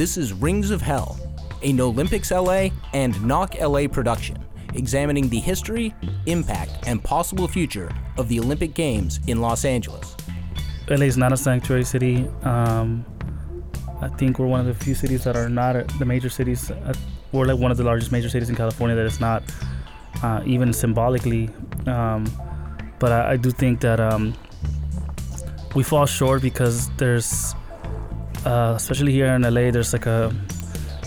This is Rings of Hell, a Nolympics LA and Knock LA production, examining the history, impact, and possible future of the Olympic Games in Los Angeles. LA is not a sanctuary city. Um, I think we're one of the few cities that are not the major cities. Uh, we're like one of the largest major cities in California that is not uh, even symbolically. Um, but I, I, do think that um, we fall short because there's, uh, especially here in LA, there's like a,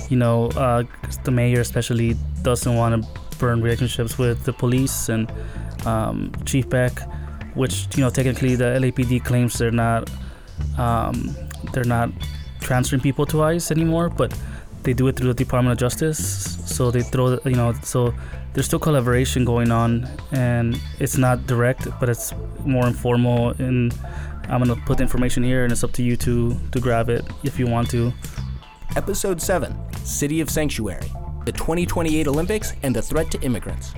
you know, uh, the mayor especially doesn't want to burn relationships with the police and um, Chief Beck, which you know technically the LAPD claims they're not, um, they're not transferring people to ICE anymore, but they do it through the Department of Justice. So they throw, you know, so there's still collaboration going on, and it's not direct, but it's more informal. And I'm gonna put the information here, and it's up to you to to grab it if you want to. Episode seven: City of Sanctuary, the 2028 Olympics and the threat to immigrants.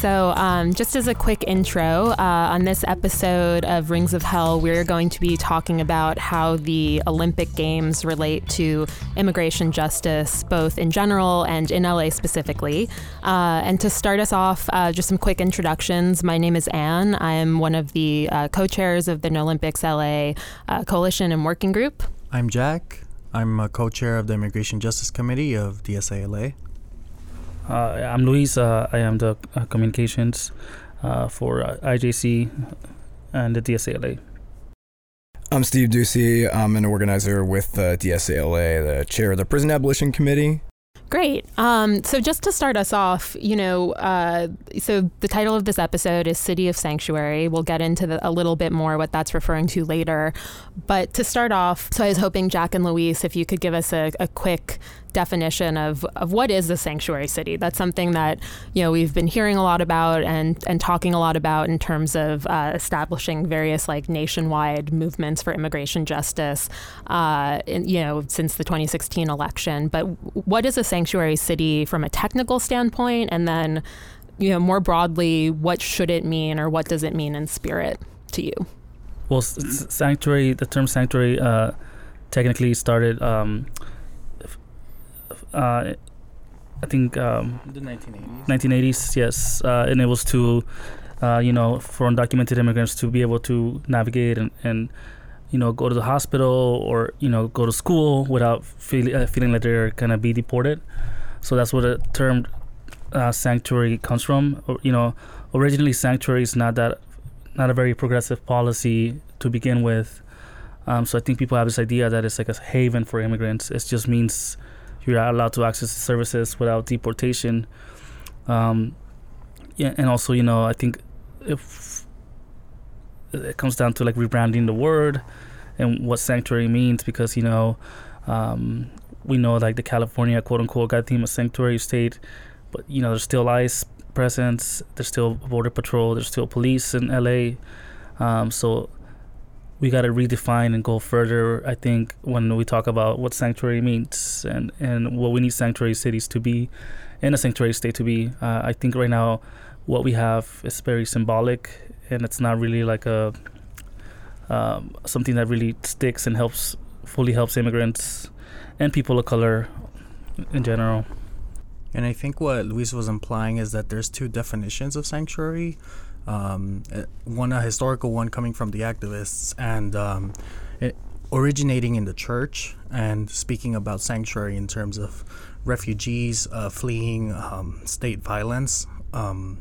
So, um, just as a quick intro, uh, on this episode of Rings of Hell, we're going to be talking about how the Olympic Games relate to immigration justice, both in general and in LA specifically. Uh, and to start us off, uh, just some quick introductions. My name is Anne. I am one of the uh, co chairs of the No Olympics LA uh, Coalition and Working Group. I'm Jack. I'm a co chair of the Immigration Justice Committee of DSALA. Uh, I'm Luis. Uh, I am the uh, communications for IJC and the DSALA. I'm Steve Ducey. I'm an organizer with the DSALA, the chair of the Prison Abolition Committee. Great. Um, so, just to start us off, you know, uh, so the title of this episode is City of Sanctuary. We'll get into the, a little bit more what that's referring to later. But to start off, so I was hoping Jack and Luis, if you could give us a, a quick definition of, of what is a sanctuary city. That's something that you know we've been hearing a lot about and and talking a lot about in terms of uh, establishing various like nationwide movements for immigration justice. Uh, in, you know, since the 2016 election. But what is a sanctuary city from a technical standpoint, and then you know more broadly, what should it mean, or what does it mean in spirit to you? Well, sanctuary. The term sanctuary uh, technically started. Um, uh, I think um, the 1980s. 1980s, yes, uh, and it was to, uh, you know, for undocumented immigrants to be able to navigate and, and, you know, go to the hospital or you know go to school without feel, uh, feeling like they're gonna be deported. So that's where the term uh, sanctuary comes from. Or, you know, originally sanctuary is not that, not a very progressive policy to begin with. Um, so I think people have this idea that it's like a haven for immigrants. It just means you're allowed to access the services without deportation. Um, yeah, and also, you know, I think if it comes down to like rebranding the word and what sanctuary means, because you know, um, we know like the California quote unquote got theme of sanctuary state, but you know, there's still ICE presence, there's still border patrol, there's still police in LA. Um, so we got to redefine and go further. I think when we talk about what sanctuary means and and what we need sanctuary cities to be, and a sanctuary state to be. Uh, I think right now, what we have is very symbolic, and it's not really like a um, something that really sticks and helps fully helps immigrants and people of color in general. And I think what Luis was implying is that there's two definitions of sanctuary um, eh, one a historical one coming from the activists and um, it, originating in the church and speaking about sanctuary in terms of refugees uh, fleeing um, state violence um,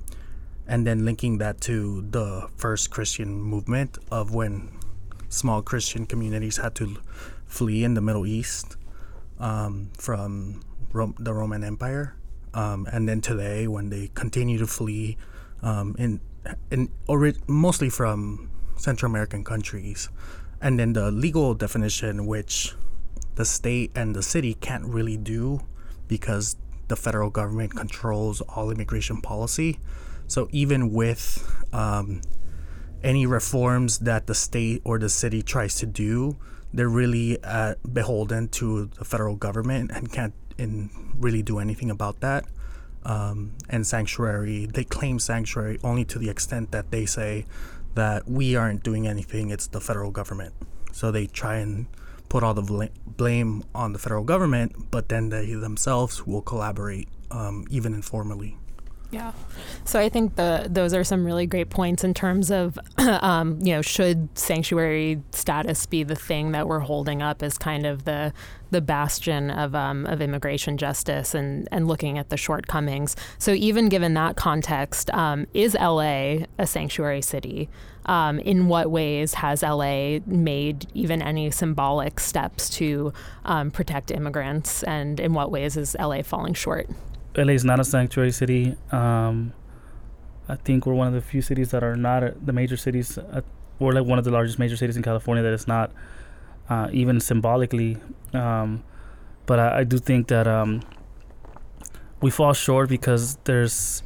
and then linking that to the first Christian movement of when small Christian communities had to flee in the Middle East um, from Ro- the Roman Empire. Um, and then today, when they continue to flee in in or mostly from Central American countries, and then the legal definition, which the state and the city can't really do because the federal government controls all immigration policy. So even with um, any reforms that the state or the city tries to do, they're really uh, beholden to the federal government and can't really do anything about that um, and sanctuary. They claim sanctuary only to the extent that they say that we aren't doing anything, it's the federal government. So they try and put all the bl- blame on the federal government, but then they themselves will collaborate, um, even informally. Yeah. So I think the those are some really great points in terms of, um, you know, should sanctuary status be the thing that we're holding up as kind of the the bastion of um, of immigration justice and and looking at the shortcomings. So even given that context, um, is LA a sanctuary city? Um, in what ways has LA made even any symbolic steps to um, protect immigrants, and in what ways is LA falling short? LA is not a sanctuary city. Um, I think we're one of the few cities that are not the major cities. Uh, we're like one of the largest major cities in California that is not uh, even symbolically. Um, but I, I, do think that um, we fall short because there's,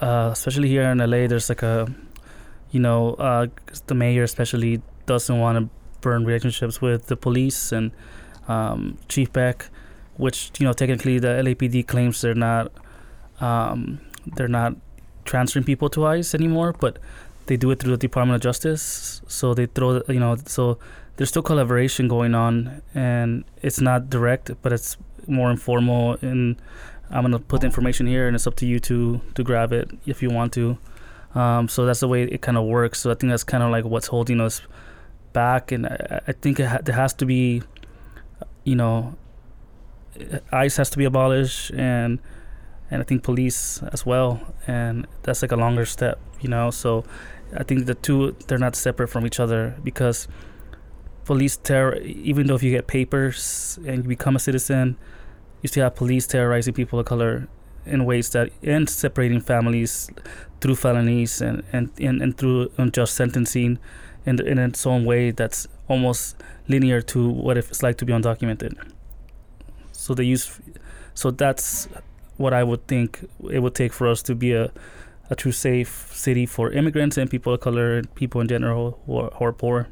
uh, especially here in LA, there's like a, you know, uh, the mayor especially doesn't want to burn relationships with the police and um, Chief Beck which you know technically the LAPD claims they're not um, they're not transferring people to ICE anymore, but they do it through the Department of Justice. So they throw you know so there's still collaboration going on, and it's not direct, but it's more informal. And I'm gonna put the information here, and it's up to you to to grab it if you want to. Um, so that's the way it kind of works. So I think that's kind of like what's holding us back, and I, I think it ha- there has to be, you know, ICE has to be abolished, and and I think police as well, and that's like a longer step, you know. So I think the two they're not separate from each other because police terror. Even though if you get papers and you become a citizen, you still have police terrorizing people of color in ways that and separating families through felonies and and and, and through unjust sentencing in in its own way that's almost linear to what it's like to be undocumented. So they use, so that's what I would think it would take for us to be a, a true safe city for immigrants and people of color and people in general who are, who are poor.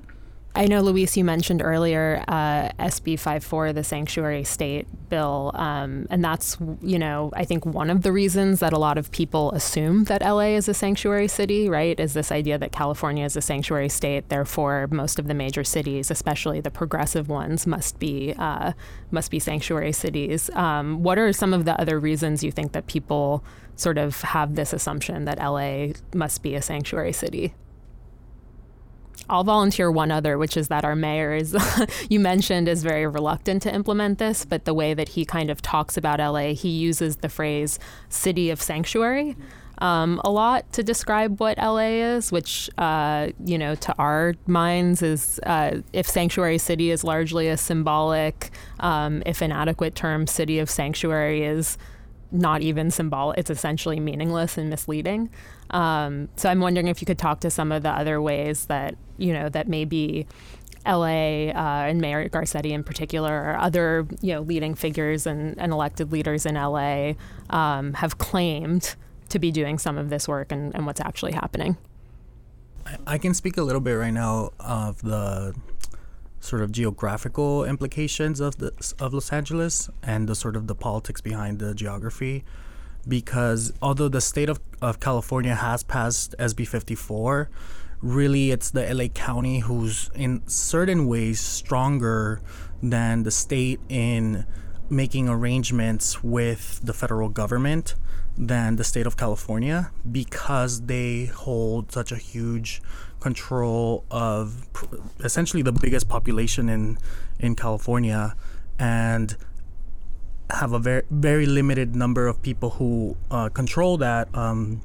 I know, Luis, you mentioned earlier uh, SB 54, the sanctuary state bill. Um, and that's, you know, I think one of the reasons that a lot of people assume that LA is a sanctuary city, right? Is this idea that California is a sanctuary state. Therefore, most of the major cities, especially the progressive ones, must be, uh, must be sanctuary cities. Um, what are some of the other reasons you think that people sort of have this assumption that LA must be a sanctuary city? I'll volunteer one other, which is that our mayor is, you mentioned, is very reluctant to implement this, but the way that he kind of talks about LA, he uses the phrase city of sanctuary. Um, a lot to describe what LA is, which, uh, you know, to our minds is uh, if sanctuary city is largely a symbolic, um, if inadequate term, city of sanctuary is not even symbolic, it's essentially meaningless and misleading. Um, so I'm wondering if you could talk to some of the other ways that you know that maybe LA uh, and Mayor Garcetti in particular, or other you know leading figures and, and elected leaders in LA um, have claimed to be doing some of this work and, and what's actually happening. I, I can speak a little bit right now of the sort of geographical implications of the of Los Angeles and the sort of the politics behind the geography. Because although the state of, of California has passed SB 54, really it's the LA County who's in certain ways stronger than the state in making arrangements with the federal government than the state of California because they hold such a huge control of essentially the biggest population in in California and have a very very limited number of people who uh, control that. Um,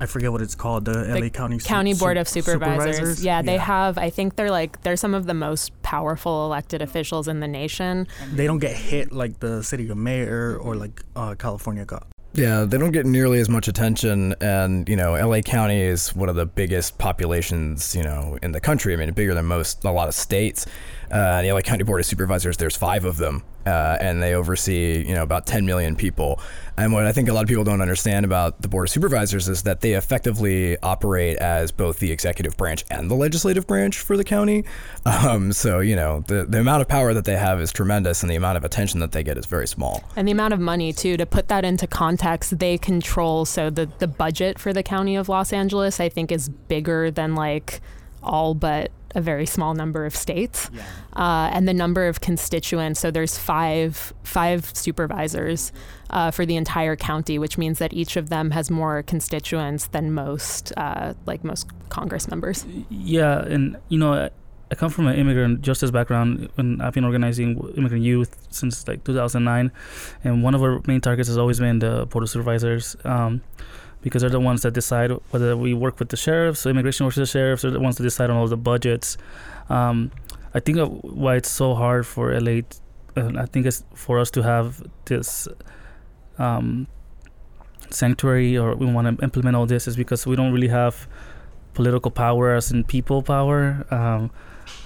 I forget what it's called. The, the LA County County su- Board of Supervisors. supervisors. Yeah, they yeah. have. I think they're like they're some of the most powerful elected officials in the nation. They don't get hit like the city of mayor or like uh, California got. Yeah, they don't get nearly as much attention, and you know, LA County is one of the biggest populations, you know, in the country. I mean, bigger than most, a lot of states. Uh, the LA County Board of Supervisors, there's five of them, uh, and they oversee you know about 10 million people. And what I think a lot of people don't understand about the Board of Supervisors is that they effectively operate as both the executive branch and the legislative branch for the county. Um, so you know the the amount of power that they have is tremendous, and the amount of attention that they get is very small. And the amount of money too. To put that into context, they control so the the budget for the county of Los Angeles, I think, is bigger than like all but a very small number of states, uh, and the number of constituents. So there's five five supervisors uh, for the entire county, which means that each of them has more constituents than most uh, like most Congress members. Yeah, and you know, I, I come from an immigrant justice background, and I've been organizing immigrant youth since like 2009, and one of our main targets has always been the board of supervisors. Um, because they're the ones that decide whether we work with the sheriffs, so immigration works with the sheriffs, they're the ones that decide on all the budgets. Um, I think why it's so hard for LA, I think it's for us to have this um, sanctuary or we want to implement all this is because we don't really have political power as in people power. Um,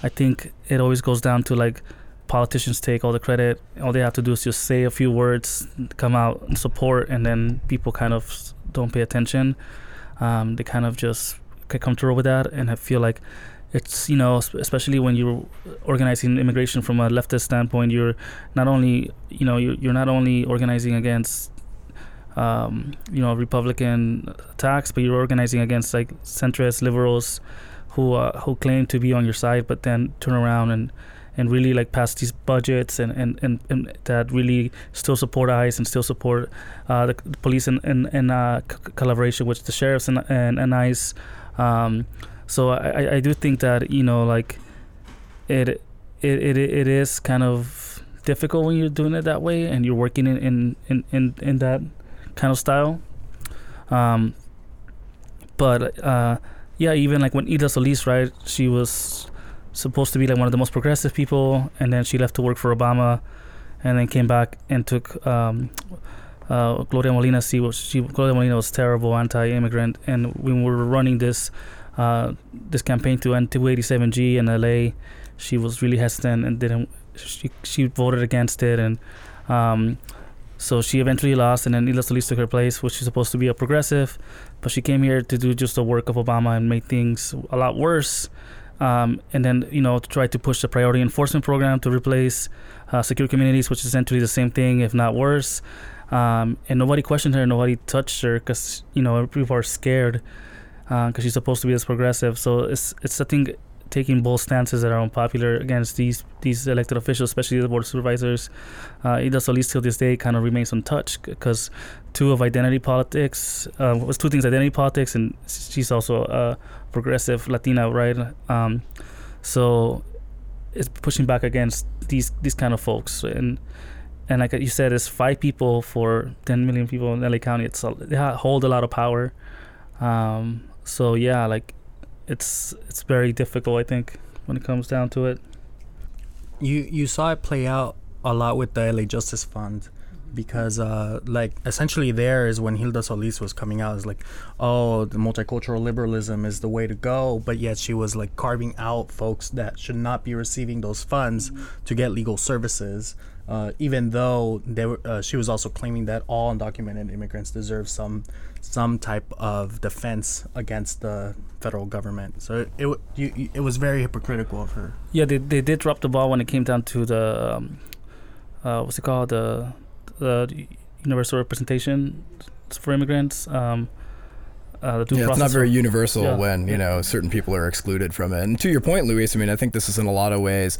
I think it always goes down to like politicians take all the credit. All they have to do is just say a few words, come out and support, and then people kind of don't pay attention. Um, they kind of just get comfortable with that, and feel like it's you know especially when you're organizing immigration from a leftist standpoint, you're not only you know you're, you're not only organizing against um, you know Republican attacks, but you're organizing against like centrist liberals who uh, who claim to be on your side, but then turn around and and really like pass these budgets and, and, and, and that really still support ICE and still support uh, the, police in, and, and uh, c- collaboration with the sheriffs and, and, and ICE. Um, so I, I do think that, you know, like it, it, it, it is kind of difficult when you're doing it that way and you're working in, in, in, in, in that kind of style. Um, but uh, yeah, even like when Hilda Solis, right, she was supposed to be like one of the most progressive people, and then she left to work for Obama, and then came back and took um, uh, Gloria Molina. See, was she Gloria Molina was terrible, anti-immigrant, and when we were running this uh, this campaign to end 287G in LA, she was really hesitant and didn't. She she voted against it, and um, so she eventually lost, and then Hilda Solis took her place, which is supposed to be a progressive, but she came here to do just the work of Obama and make things a lot worse. Um, and then you know to try to push the priority enforcement program to replace uh, secure communities, which is essentially the same thing, if not worse. Um, and nobody questioned her, nobody touched her because you know people are scared because uh, she's supposed to be this progressive. So it's it's I think taking bold stances that are unpopular against these these elected officials, especially the board of supervisors. Uh, Hilda Solis till this day kind of remains untouched because two of identity politics uh, was two things: identity politics, and she's also a progressive Latina, right? Um, so it's pushing back against these these kind of folks and. And like you said, it's five people for 10 million people in LA County. It's a, they hold a lot of power. Um, so yeah, like it's it's very difficult. I think when it comes down to it. You you saw it play out a lot with the LA Justice Fund because uh, like essentially there is when Hilda Solis was coming out is like oh the multicultural liberalism is the way to go but yet she was like carving out folks that should not be receiving those funds mm-hmm. to get legal services uh, even though they were, uh, she was also claiming that all undocumented immigrants deserve some some type of defense against the federal government. So it it, you, it was very hypocritical of her. Yeah, they, they did drop the ball when it came down to the um, uh, what's it called the the universal representation for immigrants. Um, uh, yeah, it's not very universal yeah. when you know certain people are excluded from it. And to your point, Luis, I mean, I think this is in a lot of ways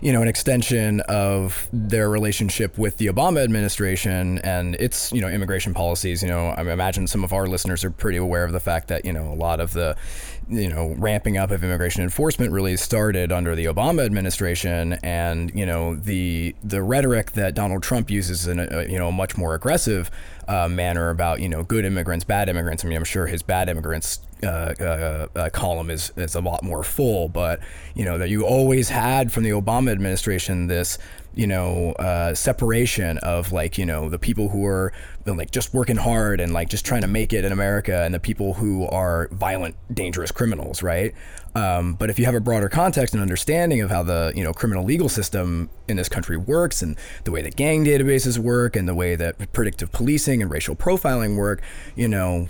you know, an extension of their relationship with the Obama administration and its, you know, immigration policies. You know, I imagine some of our listeners are pretty aware of the fact that, you know, a lot of the, you know, ramping up of immigration enforcement really started under the Obama administration, and you know, the the rhetoric that Donald Trump uses in a, you know much more aggressive uh, manner about you know good immigrants, bad immigrants. I mean, I'm sure his bad immigrants uh, uh, uh, column is is a lot more full, but you know that you always had from the Obama administration this you know uh, separation of like you know the people who are like just working hard and like just trying to make it in America and the people who are violent, dangerous criminals, right? Um, but if you have a broader context and understanding of how the you know criminal legal system in this country works and the way that gang databases work and the way that predictive policing and racial profiling work, you know,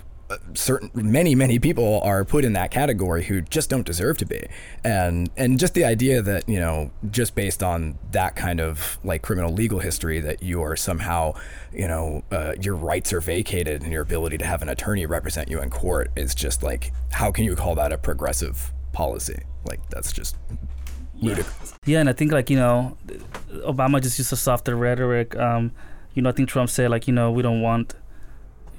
certain many many people are put in that category who just don't deserve to be and and just the idea that you know just based on that kind of like criminal legal history that you are somehow you know uh, your rights are vacated and your ability to have an attorney represent you in court is just like how can you call that a progressive policy. Like that's just ludicrous. Yeah, and I think like you know, Obama just used a softer rhetoric. Um, you know, I think Trump said like you know we don't want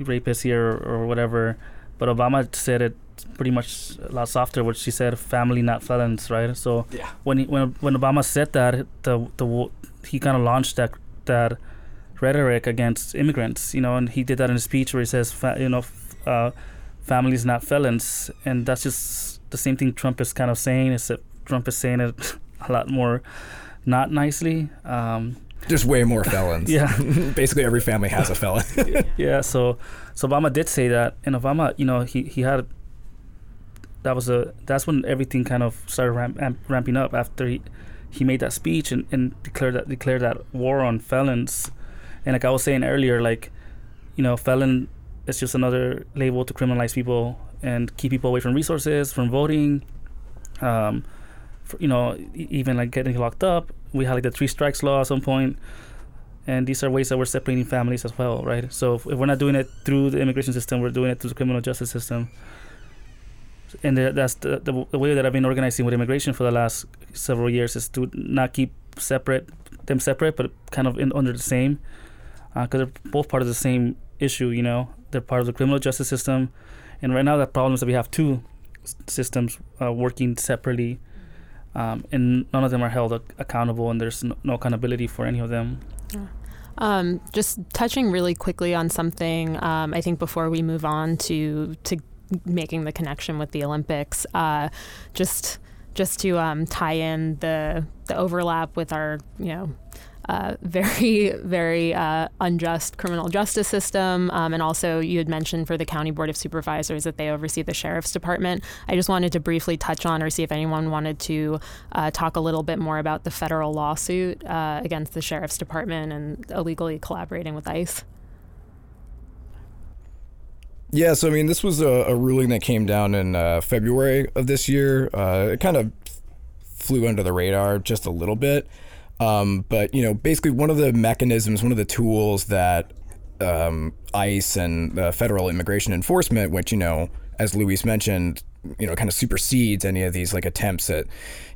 rapists here or, or whatever, but Obama said it pretty much a lot softer, which she said family not felons, right? So Yeah. when he, when when Obama said that, the the he kind of launched that that rhetoric against immigrants, you know, and he did that in a speech where he says, fa- you know, f- uh, families not felons, and that's just the same thing Trump is kind of saying. Is that Trump is saying it a lot more not nicely. Um, There's way more felons. yeah, Basically, every family has a felon. yeah. So so Obama did say that, and Obama, you know, he he had that was a that's when everything kind of started ramp, amp, ramping up after he he made that speech and, and declared that declared that war on felons, and like I was saying earlier, like you know, felon is just another label to criminalize people and keep people away from resources, from voting. Um, for, you know, even like getting locked up. We had like the three strikes law at some point, and these are ways that we're separating families as well, right? So if, if we're not doing it through the immigration system, we're doing it through the criminal justice system. And that's the, the the way that I've been organizing with immigration for the last several years is to not keep separate them separate, but kind of in under the same, because they're both part of the same issue. You know, they're part of the criminal justice system, and right now the problem is that we have two s- systems uh, working separately, um, and none of them are held ac- accountable, and there's no, no accountability for any of them. Um, just touching really quickly on something, um, I think before we move on to to making the connection with the Olympics, uh, just just to um, tie in the the overlap with our you know. Uh, very, very uh, unjust criminal justice system. Um, and also, you had mentioned for the County Board of Supervisors that they oversee the Sheriff's Department. I just wanted to briefly touch on or see if anyone wanted to uh, talk a little bit more about the federal lawsuit uh, against the Sheriff's Department and illegally collaborating with ICE. Yeah, so I mean, this was a, a ruling that came down in uh, February of this year. Uh, it kind of flew under the radar just a little bit. Um, but, you know, basically one of the mechanisms, one of the tools that um, ICE and uh, federal immigration enforcement, which, you know, as Luis mentioned, you know, kind of supersedes any of these like attempts at,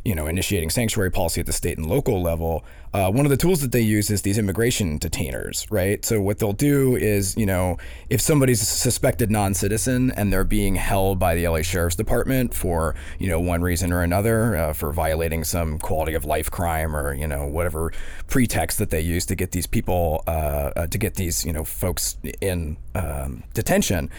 you know, initiating sanctuary policy at the state and local level. Uh, one of the tools that they use is these immigration detainers, right? So what they'll do is, you know, if somebody's a suspected non-citizen and they're being held by the LA Sheriff's Department for, you know, one reason or another, uh, for violating some quality of life crime or, you know, whatever pretext that they use to get these people, uh, uh, to get these, you know, folks in um, detention,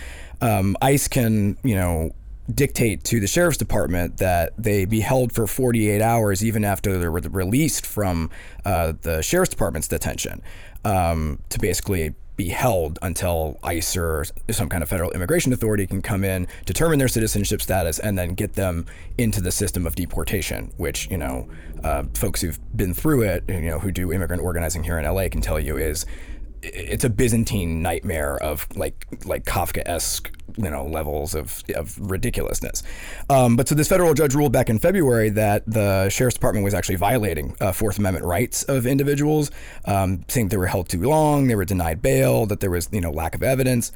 um, ICE can, you know, dictate to the sheriff's department that they be held for 48 hours even after they're re- released from uh, the sheriff's department's detention um, to basically be held until ICE or some kind of federal immigration authority can come in, determine their citizenship status, and then get them into the system of deportation. Which you know, uh, folks who've been through it, you know, who do immigrant organizing here in LA, can tell you is it's a Byzantine nightmare of like like Kafka-esque you know levels of, of ridiculousness. Um, but so this federal judge ruled back in February that the sheriff's department was actually violating uh, Fourth Amendment rights of individuals, um, saying they were held too long, they were denied bail, that there was you know lack of evidence,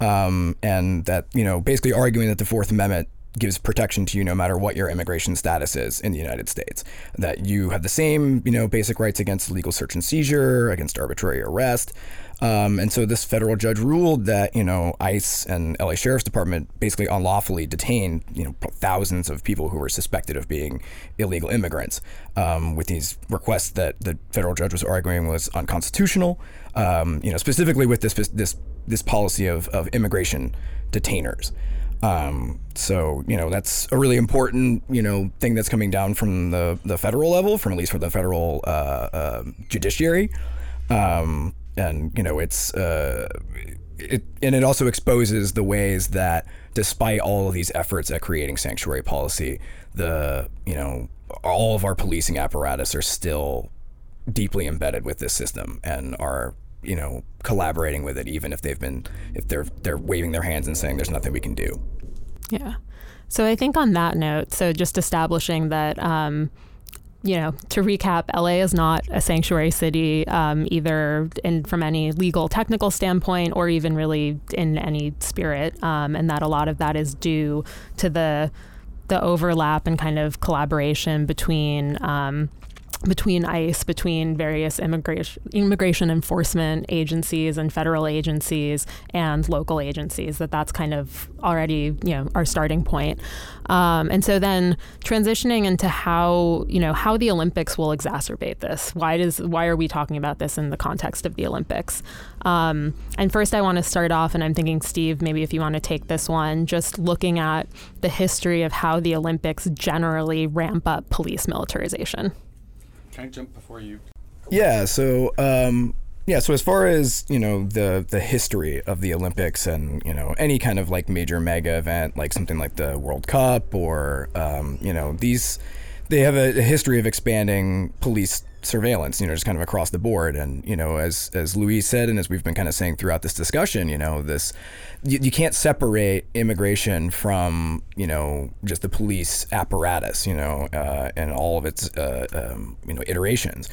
um, and that you know basically arguing that the Fourth Amendment gives protection to you no matter what your immigration status is in the United States. That you have the same, you know, basic rights against legal search and seizure, against arbitrary arrest. Um, and so this federal judge ruled that, you know, ICE and LA Sheriff's Department basically unlawfully detained, you know, thousands of people who were suspected of being illegal immigrants um, with these requests that the federal judge was arguing was unconstitutional, um, you know, specifically with this, this, this policy of, of immigration detainers. Um, so you know that's a really important you know thing that's coming down from the the federal level, from at least from the federal uh, uh, judiciary, um, and you know it's uh, it and it also exposes the ways that despite all of these efforts at creating sanctuary policy, the you know all of our policing apparatus are still deeply embedded with this system and are you know collaborating with it even if they've been if they're they're waving their hands and saying there's nothing we can do Yeah. So I think on that note, so just establishing that, um, you know, to recap, LA is not a sanctuary city, um, either in from any legal technical standpoint or even really in any spirit, um, and that a lot of that is due to the the overlap and kind of collaboration between um, between ICE, between various immigration immigration enforcement agencies and federal agencies and local agencies. That that's kind of already you know our starting point. Um, and so then transitioning into how you know how the Olympics will exacerbate this. Why does why are we talking about this in the context of the Olympics? Um, and first, I want to start off, and I'm thinking, Steve, maybe if you want to take this one, just looking at the history of how the Olympics generally ramp up police militarization. Can I jump before you? Yeah. So, um, yeah. So as far as you know, the the history of the Olympics and you know any kind of like major mega event, like something like the World Cup or um, you know these, they have a, a history of expanding police surveillance, you know, just kind of across the board. And, you know, as, as Luis said, and as we've been kind of saying throughout this discussion, you know, this, you, you can't separate immigration from, you know, just the police apparatus, you know, uh, and all of its, uh, um, you know, iterations.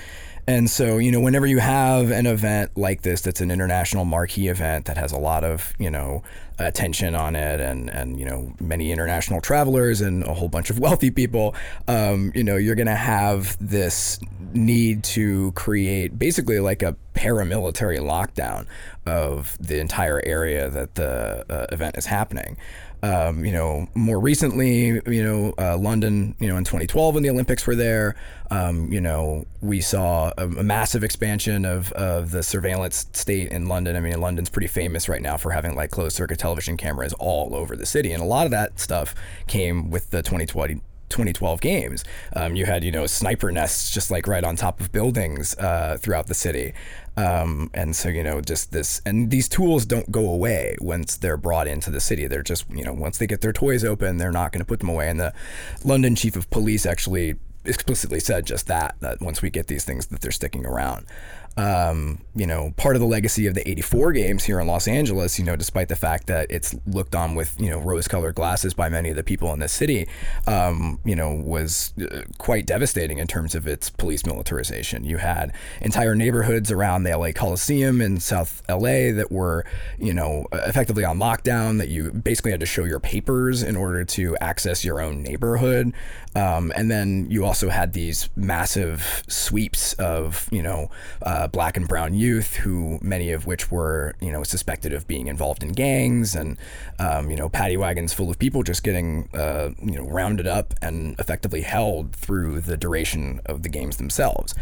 And so, you know, whenever you have an event like this that's an international marquee event that has a lot of, you know, attention on it and, and you know, many international travelers and a whole bunch of wealthy people, um, you know, you're going to have this need to create basically like a paramilitary lockdown of the entire area that the uh, event is happening. Um, you know, more recently, you know, uh, London, you know, in 2012 when the Olympics were there, um, you know, we saw a, a, massive expansion of, of the surveillance state in London. I mean, London's pretty famous right now for having like closed circuit television cameras all over the city. And a lot of that stuff came with the 2020 2012 games. Um, you had, you know, sniper nests just like right on top of buildings uh, throughout the city. Um, and so, you know, just this, and these tools don't go away once they're brought into the city. They're just, you know, once they get their toys open, they're not going to put them away. And the London chief of police actually explicitly said just that, that once we get these things, that they're sticking around um, you know, part of the legacy of the 84 games here in Los Angeles, you know, despite the fact that it's looked on with, you know, rose colored glasses by many of the people in the city, um, you know, was uh, quite devastating in terms of its police militarization. You had entire neighborhoods around the LA Coliseum in South LA that were, you know, effectively on lockdown, that you basically had to show your papers in order to access your own neighborhood. Um, and then you also had these massive sweeps of, you know, uh, black and brown youth, who many of which were, you know, suspected of being involved in gangs, and um, you know, paddy wagons full of people just getting, uh, you know, rounded up and effectively held through the duration of the games themselves.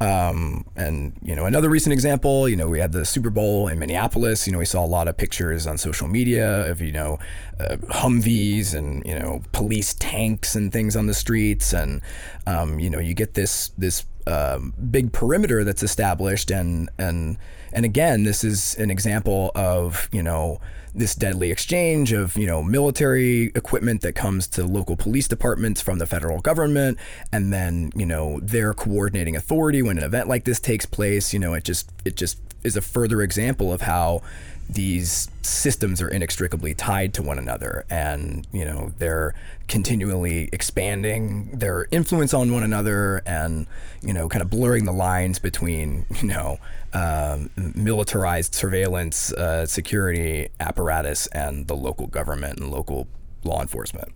Um, and you know, another recent example, you know, we had the Super Bowl in Minneapolis. You know, we saw a lot of pictures on social media of you know uh, Humvees and you know police tanks and things on the streets, and um, you know, you get this this um, big perimeter that's established, and and and again, this is an example of you know this deadly exchange of you know military equipment that comes to local police departments from the federal government. And then you know their coordinating authority when an event like this takes place. You know it just it just is a further example of how these systems are inextricably tied to one another and you know they're continually expanding their influence on one another and you know kind of blurring the lines between you know um, militarized surveillance uh, security apparatus and the local government and local law enforcement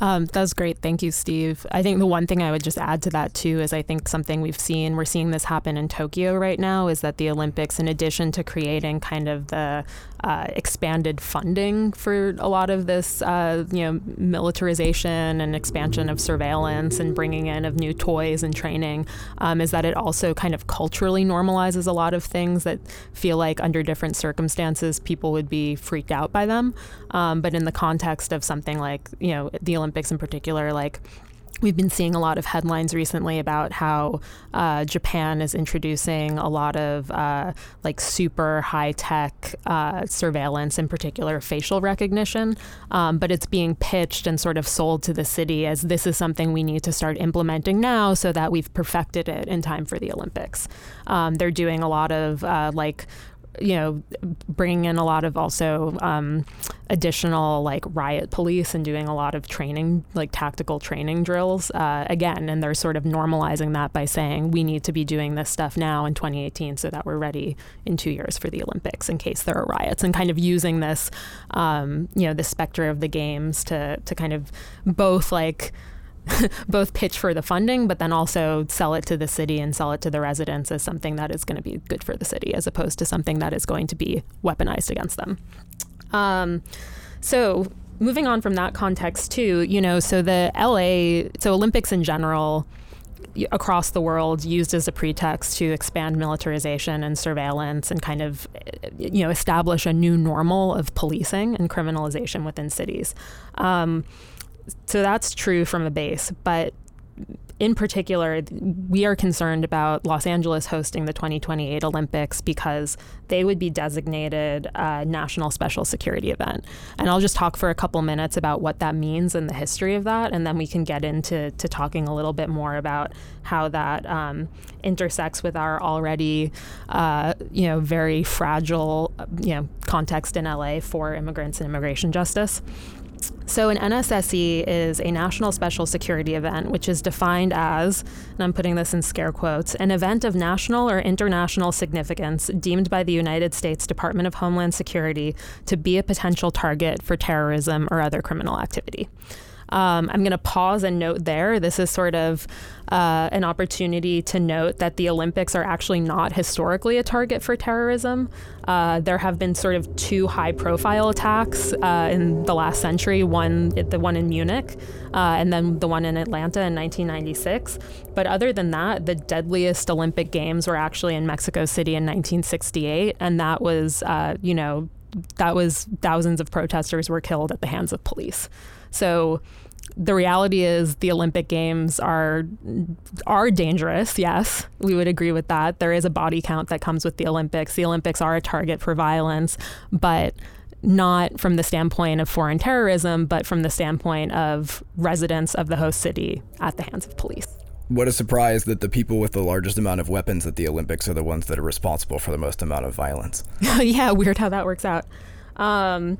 um, that was great. Thank you, Steve. I think the one thing I would just add to that, too, is I think something we've seen, we're seeing this happen in Tokyo right now, is that the Olympics, in addition to creating kind of the uh, expanded funding for a lot of this, uh, you know, militarization and expansion of surveillance and bringing in of new toys and training, um, is that it also kind of culturally normalizes a lot of things that feel like under different circumstances people would be freaked out by them. Um, but in the context of something like, you know, the Olympics in particular, like We've been seeing a lot of headlines recently about how uh, Japan is introducing a lot of uh, like super high tech uh, surveillance, in particular facial recognition. Um, but it's being pitched and sort of sold to the city as this is something we need to start implementing now so that we've perfected it in time for the Olympics. Um, they're doing a lot of uh, like you know, bringing in a lot of also um, additional like riot police and doing a lot of training, like tactical training drills uh, again. And they're sort of normalizing that by saying we need to be doing this stuff now in 2018 so that we're ready in two years for the Olympics in case there are riots and kind of using this, um, you know, the specter of the games to, to kind of both like, both pitch for the funding, but then also sell it to the city and sell it to the residents as something that is going to be good for the city, as opposed to something that is going to be weaponized against them. Um, so moving on from that context too, you know, so the LA, so Olympics in general across the world used as a pretext to expand militarization and surveillance and kind of you know establish a new normal of policing and criminalization within cities um, so that's true from a base, but in particular, we are concerned about Los Angeles hosting the 2028 Olympics because they would be designated a national special security event. And I'll just talk for a couple minutes about what that means and the history of that, and then we can get into to talking a little bit more about how that um, intersects with our already, uh, you know, very fragile, you know, context in LA for immigrants and immigration justice. So, an NSSE is a national special security event, which is defined as, and I'm putting this in scare quotes, an event of national or international significance deemed by the United States Department of Homeland Security to be a potential target for terrorism or other criminal activity. Um, I'm going to pause and note there. This is sort of uh, an opportunity to note that the Olympics are actually not historically a target for terrorism. Uh, there have been sort of two high-profile attacks uh, in the last century. One, the one in Munich, uh, and then the one in Atlanta in 1996. But other than that, the deadliest Olympic Games were actually in Mexico City in 1968, and that was, uh, you know, that was thousands of protesters were killed at the hands of police. So the reality is the Olympic Games are are dangerous. Yes, we would agree with that. There is a body count that comes with the Olympics. The Olympics are a target for violence, but not from the standpoint of foreign terrorism, but from the standpoint of residents of the host city at the hands of police. What a surprise that the people with the largest amount of weapons at the Olympics are the ones that are responsible for the most amount of violence. yeah, weird how that works out. Um,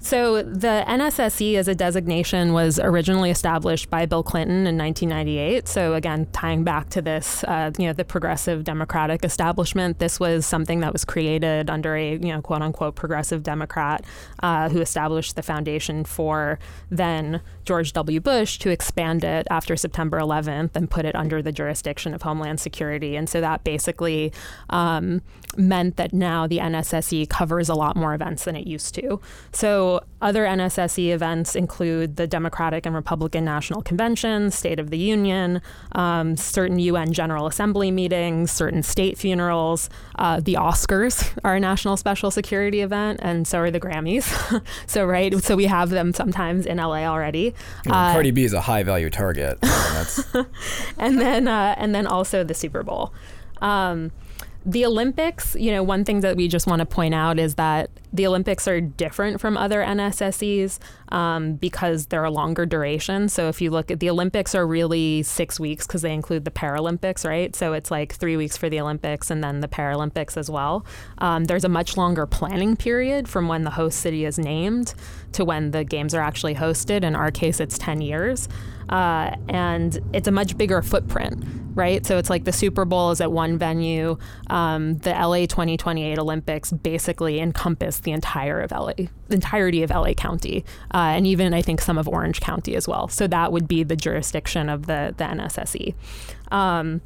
so the NSSE as a designation was originally established by Bill Clinton in 1998. So again, tying back to this, uh, you know, the progressive Democratic establishment, this was something that was created under a you know quote unquote progressive Democrat uh, who established the foundation for then George W. Bush to expand it after September 11th and put it under the jurisdiction of Homeland Security. And so that basically um, meant that now the NSSE covers a lot more events than it used to. So other NSSE events include the Democratic and Republican National Conventions, State of the Union, um, certain UN General Assembly meetings, certain state funerals. Uh, the Oscars are a national special security event, and so are the Grammys. so right, so we have them sometimes in LA already. uh, Cardi B is a high value target. and then uh, and then also the Super Bowl. Um, the Olympics, you know, one thing that we just want to point out is that the Olympics are different from other NSSEs um, because they're a longer duration. So if you look at the Olympics are really six weeks because they include the Paralympics, right? So it's like three weeks for the Olympics and then the Paralympics as well. Um, there's a much longer planning period from when the host city is named to when the games are actually hosted. In our case, it's 10 years. Uh, and it's a much bigger footprint, right? So it's like the Super Bowl is at one venue. Um, the LA 2028 Olympics basically encompass the entire of LA, the entirety of LA County, uh, and even I think some of Orange County as well. So that would be the jurisdiction of the the NSSE. Um,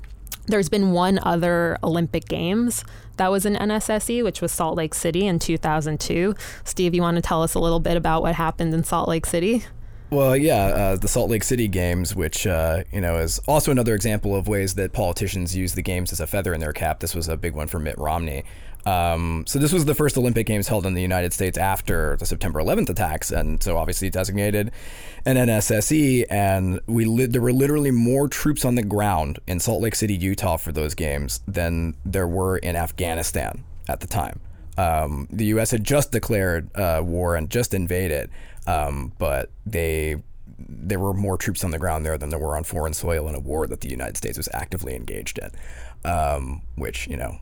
there's been one other Olympic Games that was an NSSE, which was Salt Lake City in 2002. Steve, you want to tell us a little bit about what happened in Salt Lake City? Well, yeah, uh, the Salt Lake City Games, which uh, you know is also another example of ways that politicians use the games as a feather in their cap. This was a big one for Mitt Romney. Um, so this was the first Olympic Games held in the United States after the September 11th attacks, and so obviously designated an NSSE. And we li- there were literally more troops on the ground in Salt Lake City, Utah, for those games than there were in Afghanistan at the time. Um, the U.S. had just declared uh, war and just invaded. Um, but they there were more troops on the ground there than there were on foreign soil in a war that the United States was actively engaged in, um, which you know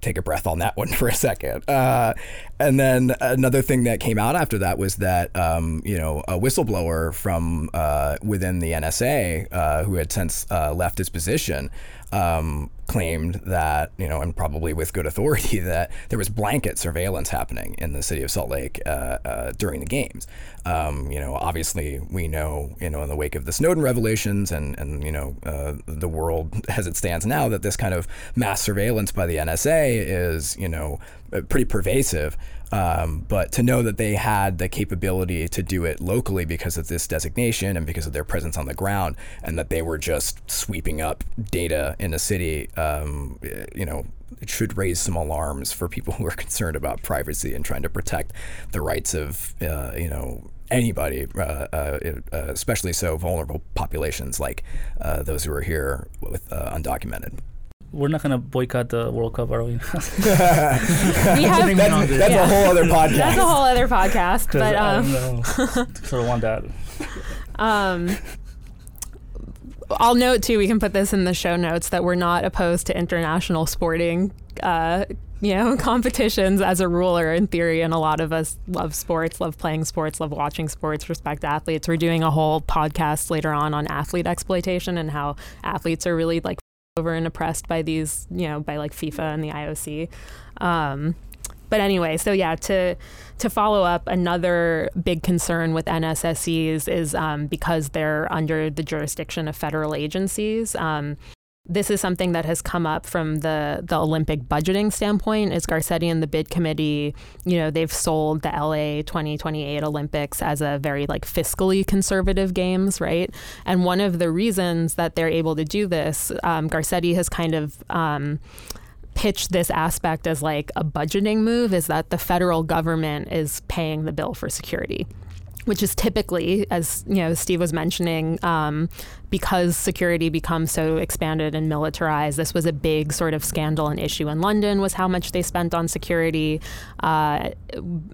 take a breath on that one for a second. Uh, and then another thing that came out after that was that um, you know a whistleblower from uh, within the NSA uh, who had since uh, left his position um, claimed that, you know, and probably with good authority, that there was blanket surveillance happening in the city of Salt Lake uh, uh, during the games. Um, you know, obviously, we know, you know, in the wake of the Snowden revelations and, and you know, uh, the world as it stands now, that this kind of mass surveillance by the NSA is, you know, pretty pervasive. Um, but to know that they had the capability to do it locally because of this designation and because of their presence on the ground, and that they were just sweeping up data in a city, um, you know, it should raise some alarms for people who are concerned about privacy and trying to protect the rights of, uh, you know, anybody, uh, uh, uh especially so vulnerable populations like uh, those who are here with uh, undocumented we're not gonna boycott the World Cup, are we? we have, that's, that's yeah. a whole other podcast. That's a whole other podcast. but um, sort of want that. Um, I'll note too. We can put this in the show notes that we're not opposed to international sporting. Uh, you know, competitions as a rule or in theory, and a lot of us love sports, love playing sports, love watching sports, respect athletes. We're doing a whole podcast later on on athlete exploitation and how athletes are really like over and oppressed by these, you know, by like FIFA and the IOC. Um, but anyway, so yeah, to to follow up, another big concern with NSSEs is um, because they're under the jurisdiction of federal agencies. Um, this is something that has come up from the the Olympic budgeting standpoint. Is Garcetti and the bid committee, you know, they've sold the LA 2028 Olympics as a very like fiscally conservative games, right? And one of the reasons that they're able to do this, um, Garcetti has kind of um, pitched this aspect as like a budgeting move is that the federal government is paying the bill for security which is typically, as you know, Steve was mentioning, um, because security becomes so expanded and militarized. This was a big sort of scandal and issue in London was how much they spent on security. Uh,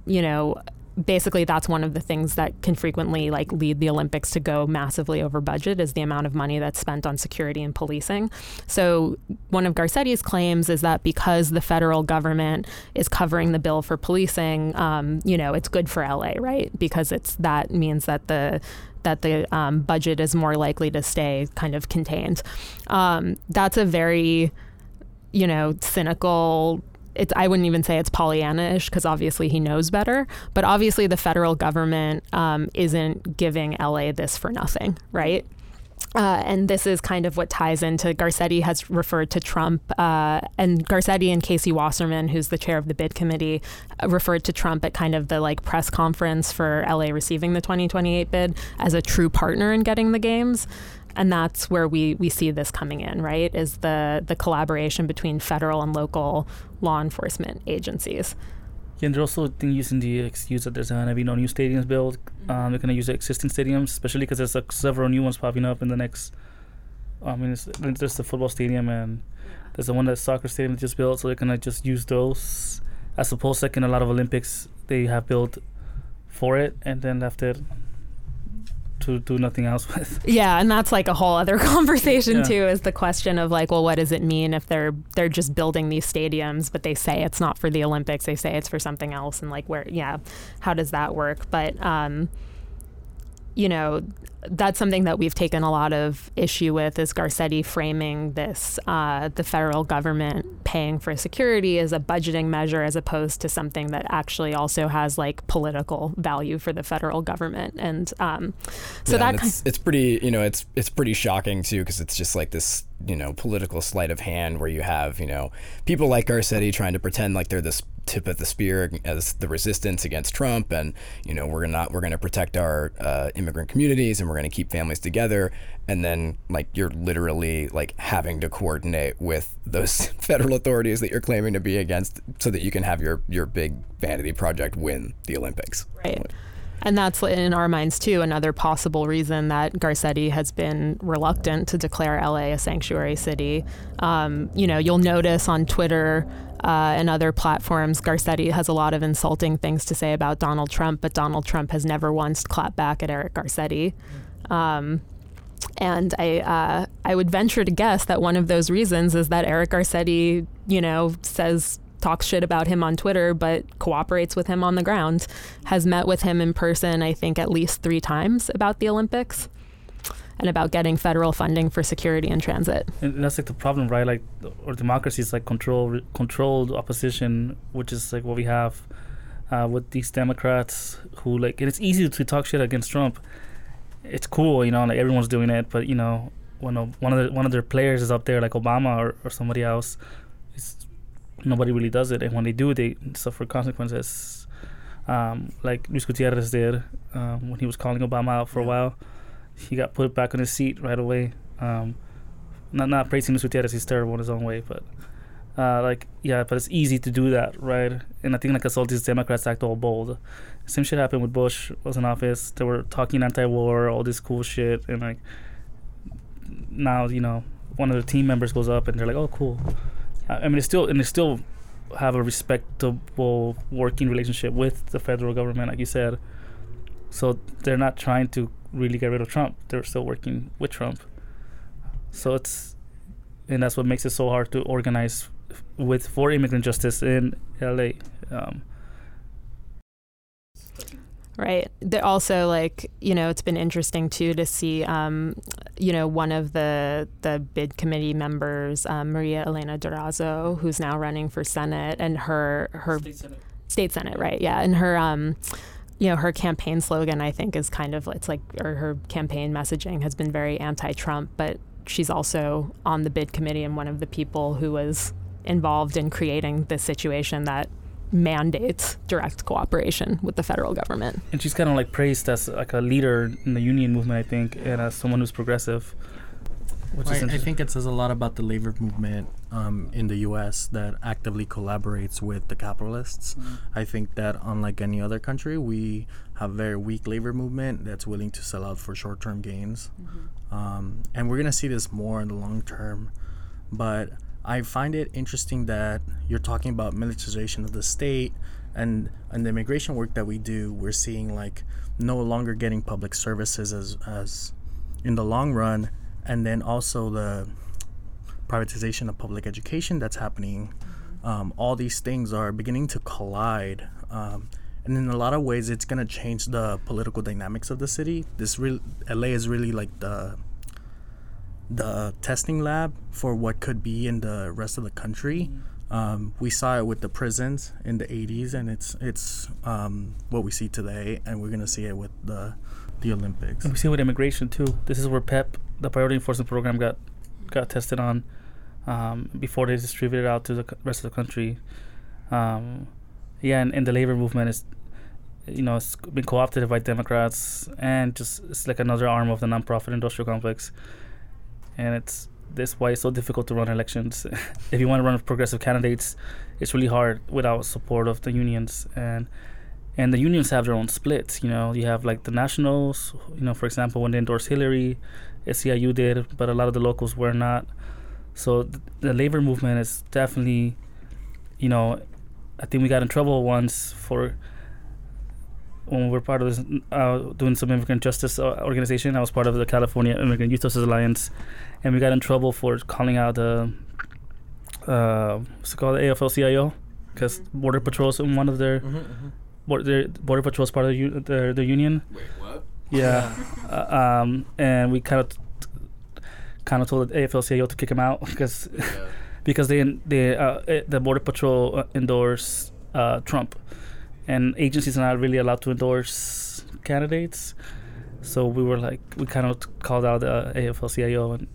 you know, basically that's one of the things that can frequently like lead the Olympics to go massively over budget is the amount of money that's spent on security and policing. So one of Garcetti's claims is that because the federal government is covering the bill for policing, um, you know, it's good for LA, right? Because it's that means that the that the um, budget is more likely to stay kind of contained. Um, that's a very you know, cynical it's I wouldn't even say it's Pollyanna-ish because obviously he knows better. But obviously the federal government um, isn't giving LA this for nothing, right? Uh, and this is kind of what ties into Garcetti has referred to Trump, uh, and Garcetti and Casey Wasserman, who's the chair of the bid committee, uh, referred to Trump at kind of the like press conference for LA receiving the 2028 bid as a true partner in getting the games and that's where we we see this coming in right is the the collaboration between federal and local law enforcement agencies yeah, and they're also using the excuse that there's going to be no new stadiums built. Mm-hmm. Um, they're going to use existing stadiums, especially because there's like several new ones popping up in the next. I mean, there's the football stadium and there's the one that soccer stadium just built, so they're gonna just use those. As opposed, like in a lot of Olympics, they have built for it, and then after to do nothing else with. Yeah, and that's like a whole other conversation yeah. too. Is the question of like, well, what does it mean if they're they're just building these stadiums, but they say it's not for the Olympics, they say it's for something else, and like where, yeah, how does that work? But um, you know, that's something that we've taken a lot of issue with is Garcetti framing this uh, the federal government paying for security as a budgeting measure as opposed to something that actually also has like political value for the federal government. And um, so yeah, that it's, it's pretty you know it's it's pretty shocking too because it's just like this you know political sleight of hand where you have you know people like Garcetti trying to pretend like they're this tip of the spear as the resistance against Trump, and you know we're not we're going to protect our uh, immigrant communities and we're going to keep families together. And then like you're literally like having to coordinate with those federal authorities that you're claiming to be against, so that you can have your your big vanity project win the Olympics. Right. And that's in our minds too another possible reason that Garcetti has been reluctant to declare LA a sanctuary city. Um, you know, you'll notice on Twitter uh, and other platforms, Garcetti has a lot of insulting things to say about Donald Trump, but Donald Trump has never once clapped back at Eric Garcetti. Um, and I, uh, I would venture to guess that one of those reasons is that Eric Garcetti, you know, says talks shit about him on Twitter, but cooperates with him on the ground, has met with him in person, I think, at least three times about the Olympics and about getting federal funding for security and transit. And that's like the problem, right? Like, our democracy is like control, controlled opposition, which is like what we have uh, with these Democrats who like, and it's easy to talk shit against Trump. It's cool, you know, like everyone's doing it, but you know, when a, one of the, one of their players is up there, like Obama or, or somebody else, nobody really does it, and when they do, they suffer consequences. Um, like Luis Gutierrez did um, when he was calling Obama out for a while he got put back on his seat right away. Um, not not praising Luis Gutierrez, he's terrible in his own way, but uh, like yeah, but it's easy to do that, right? And I think like I saw these Democrats act all bold. Same shit happened with Bush was in office. They were talking anti-war, all this cool shit, and like now you know one of the team members goes up and they're like, oh cool. I mean, it's still and they still have a respectable working relationship with the federal government, like you said. So they're not trying to really get rid of Trump. They're still working with Trump. So it's, and that's what makes it so hard to organize with for immigrant justice in LA. Um, right. They also like you know it's been interesting too to see um, you know one of the the bid committee members um, Maria Elena Durazo who's now running for Senate and her her State Senate. State Senate right yeah and her um you know, her campaign slogan, I think, is kind of, it's like, or her campaign messaging has been very anti Trump, but she's also on the bid committee and one of the people who was involved in creating this situation that mandates direct cooperation with the federal government. And she's kind of like praised as like a leader in the union movement, I think, and as someone who's progressive. Which I, is I interesting. think it says a lot about the labor movement um, in the U.S. that actively collaborates with the capitalists. I think that unlike any other country, we have very weak labor movement that's willing to sell out for short-term gains, um, and we're gonna see this more in the long term. But I find it interesting that you're talking about militarization of the state and and the immigration work that we do. We're seeing like no longer getting public services as as in the long run, and then also the privatization of public education that's happening. Um, all these things are beginning to collide. Um, and in a lot of ways, it's going to change the political dynamics of the city. This real LA is really like the the testing lab for what could be in the rest of the country. Um, we saw it with the prisons in the 80s, and it's it's um, what we see today, and we're gonna see it with the the Olympics. And we see it with immigration too. This is where PEP, the Priority Enforcement Program, got got tested on um, before they distributed out to the rest of the country. Um, yeah, and, and the labor movement is, you know, it's been co-opted by Democrats, and just it's like another arm of the nonprofit industrial complex. And it's this why it's so difficult to run elections. if you want to run progressive candidates, it's really hard without support of the unions and and the unions have their own splits. You know, you have like the nationals. You know, for example, when they endorsed Hillary, SEIU did, but a lot of the locals were not. So th- the labor movement is definitely, you know, I think we got in trouble once for when we were part of this uh, doing some immigrant justice uh, organization. I was part of the California Immigrant Youth Justice Alliance, and we got in trouble for calling out the uh, what's it called, the AFL-CIO, because Border Patrol's in one of their border, their border patrol is part of the, u- their, their union. Wait, what? Yeah. uh, um, and we kind of kind of told the AFL-CIO to kick him out because Yeah. because they they uh, eh, the border patrol uh, endorse uh, Trump, and agencies are not really allowed to endorse candidates. So we were like we kind of called out the AFL-CIO and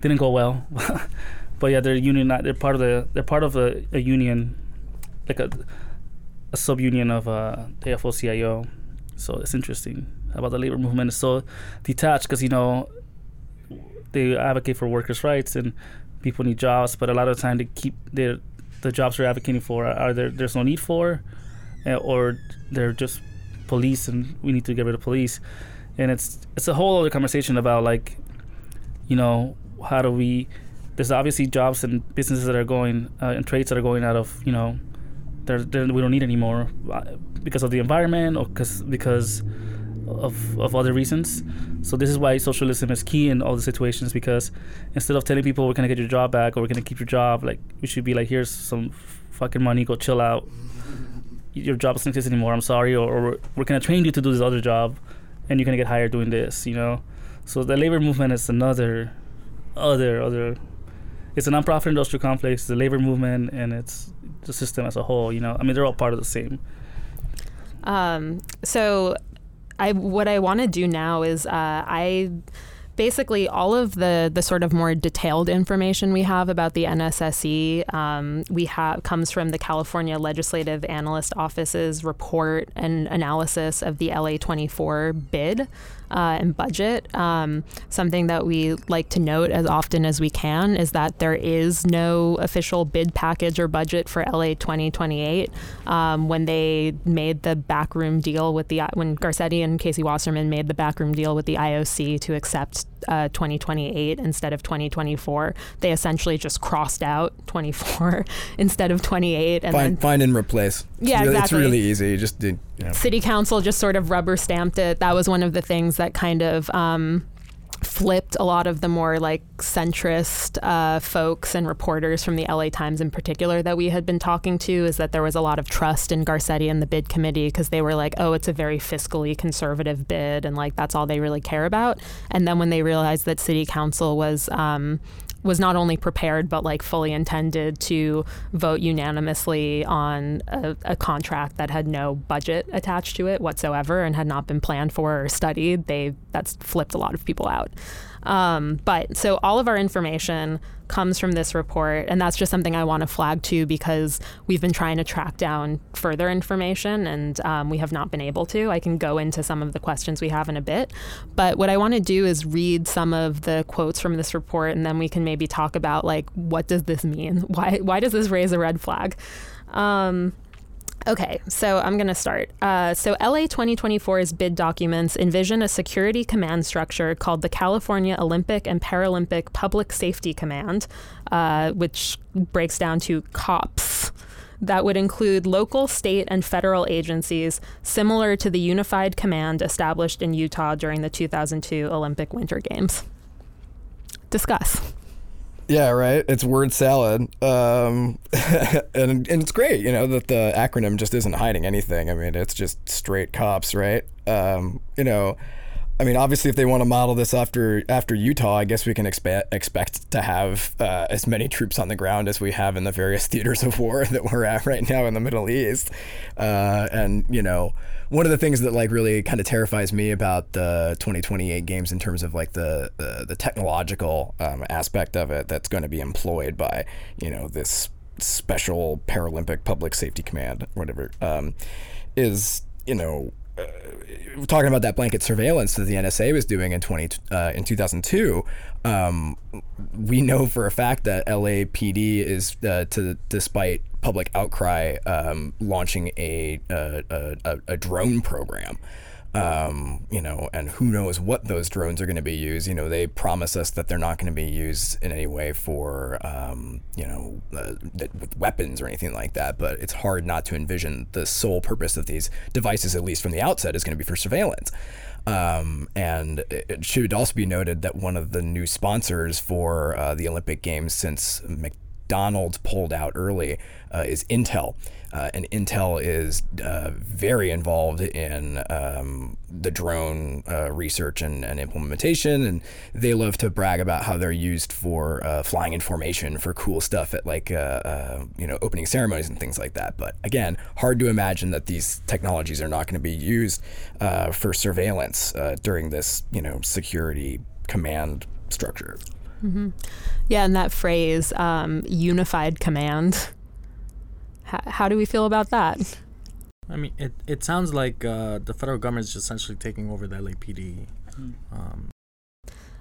didn't go well. but yeah, they're union. They're part of the. They're part of a, a union, like a a sub-union of uh, AFL-CIO. So it's interesting about the labor movement. It's so detached because you know they advocate for workers' rights and people need jobs, but a lot of the time they keep their the jobs they're advocating for are there there's no need for, uh, or they're just police and we need to get rid of police, and it's it's a whole other conversation about like, you know, how do we? There's obviously jobs and businesses that are going uh, and trades that are going out of you know, they're, they're, we don't need anymore uh, because of the environment or cause, because of, of other reasons. So this is why socialism is key in all the situations because instead of telling people we're gonna get your job back or we're gonna keep your job, like we should be like, here's some fucking money, go chill out. Your job doesn't exist anymore. I'm sorry, or, or we're, gonna train you to do this other job, and you're gonna get hired doing this. You know, so the labor movement is another, other, other. It's a nonprofit industrial complex, the labor movement, and it's the system as a whole. You know, I mean, they're all part of the same. Um, so, I what I want to do now is uh, I basically all of the the sort of more detailed information we have about the NSSE um, we have comes from the California Legislative Analyst Office's report and analysis of the LA24 bid uh, and budget. Um, something that we like to note as often as we can is that there is no official bid package or budget for LA 2028. Um, when they made the backroom deal with the when Garcetti and Casey Wasserman made the backroom deal with the IOC to accept uh, 2028 instead of 2024, they essentially just crossed out 24 instead of 28 and find, then find and replace. It's Yeah, really, exactly. It's really easy. You just did. You know. city council just sort of rubber stamped it. That was one of the things that kind of um, flipped a lot of the more like centrist uh, folks and reporters from the LA Times in particular that we had been talking to is that there was a lot of trust in Garcetti and the bid committee because they were like, oh, it's a very fiscally conservative bid and like that's all they really care about. And then when they realized that city council was um, was not only prepared but like fully intended to vote unanimously on a, a contract that had no budget attached to it whatsoever and had not been planned for or studied. They that's flipped a lot of people out um, but so all of our information comes from this report and that's just something i want to flag too because we've been trying to track down further information and um, we have not been able to. I can go into some of the questions we have in a bit. But what i want to do is read some of the quotes from this report and then we can maybe talk about like what does this mean? Why why does this raise a red flag? Um, Okay, so I'm going to start. Uh, so, LA 2024's bid documents envision a security command structure called the California Olympic and Paralympic Public Safety Command, uh, which breaks down to COPS. That would include local, state, and federal agencies similar to the unified command established in Utah during the 2002 Olympic Winter Games. Discuss. Yeah, right. It's word salad, um, and and it's great. You know that the acronym just isn't hiding anything. I mean, it's just straight cops, right? Um, you know, I mean, obviously, if they want to model this after after Utah, I guess we can expect expect to have uh, as many troops on the ground as we have in the various theaters of war that we're at right now in the Middle East. Uh, and you know, one of the things that like really kind of terrifies me about the 2028 games in terms of like the the, the technological um, aspect of it that's going to be employed by you know this special Paralympic Public Safety Command, whatever, um, is you know talking about that blanket surveillance that the NSA was doing in 20 uh, in 2002, um, we know for a fact that LAPD is, uh, to despite public outcry, um, launching a, a, a, a drone program. Um, you know, and who knows what those drones are going to be used. You know, they promise us that they're not going to be used in any way for, um, you know, uh, th- with weapons or anything like that. But it's hard not to envision the sole purpose of these devices, at least from the outset, is going to be for surveillance. Um, and it it should also be noted that one of the new sponsors for uh, the Olympic Games since McDonald's pulled out early uh, is Intel. Uh, and Intel is uh, very involved in um, the drone uh, research and, and implementation, and they love to brag about how they're used for uh, flying in formation for cool stuff at like uh, uh, you know opening ceremonies and things like that. But again, hard to imagine that these technologies are not going to be used for surveillance during this you know security command structure. Yeah, and that phrase, um, unified command. H- how do we feel about that? I mean, it, it sounds like uh, the federal government is essentially taking over the LAPD. Um,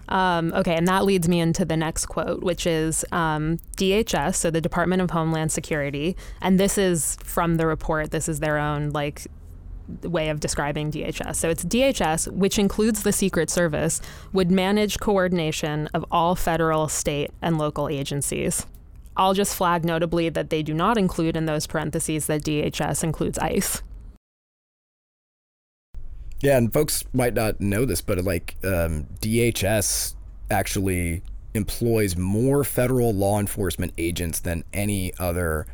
Um, okay, and that leads me into the next quote, which is um, DHS, so the Department of Homeland Security, and this is from the report. This is their own like way of describing DHS. So it's DHS, which includes the Secret Service, would manage coordination of all federal, state, and local agencies. I'll just flag notably that they do not include in those parentheses that DHS includes ICE. Yeah, and folks might not know this, but like um, DHS actually employs more federal law enforcement agents than any other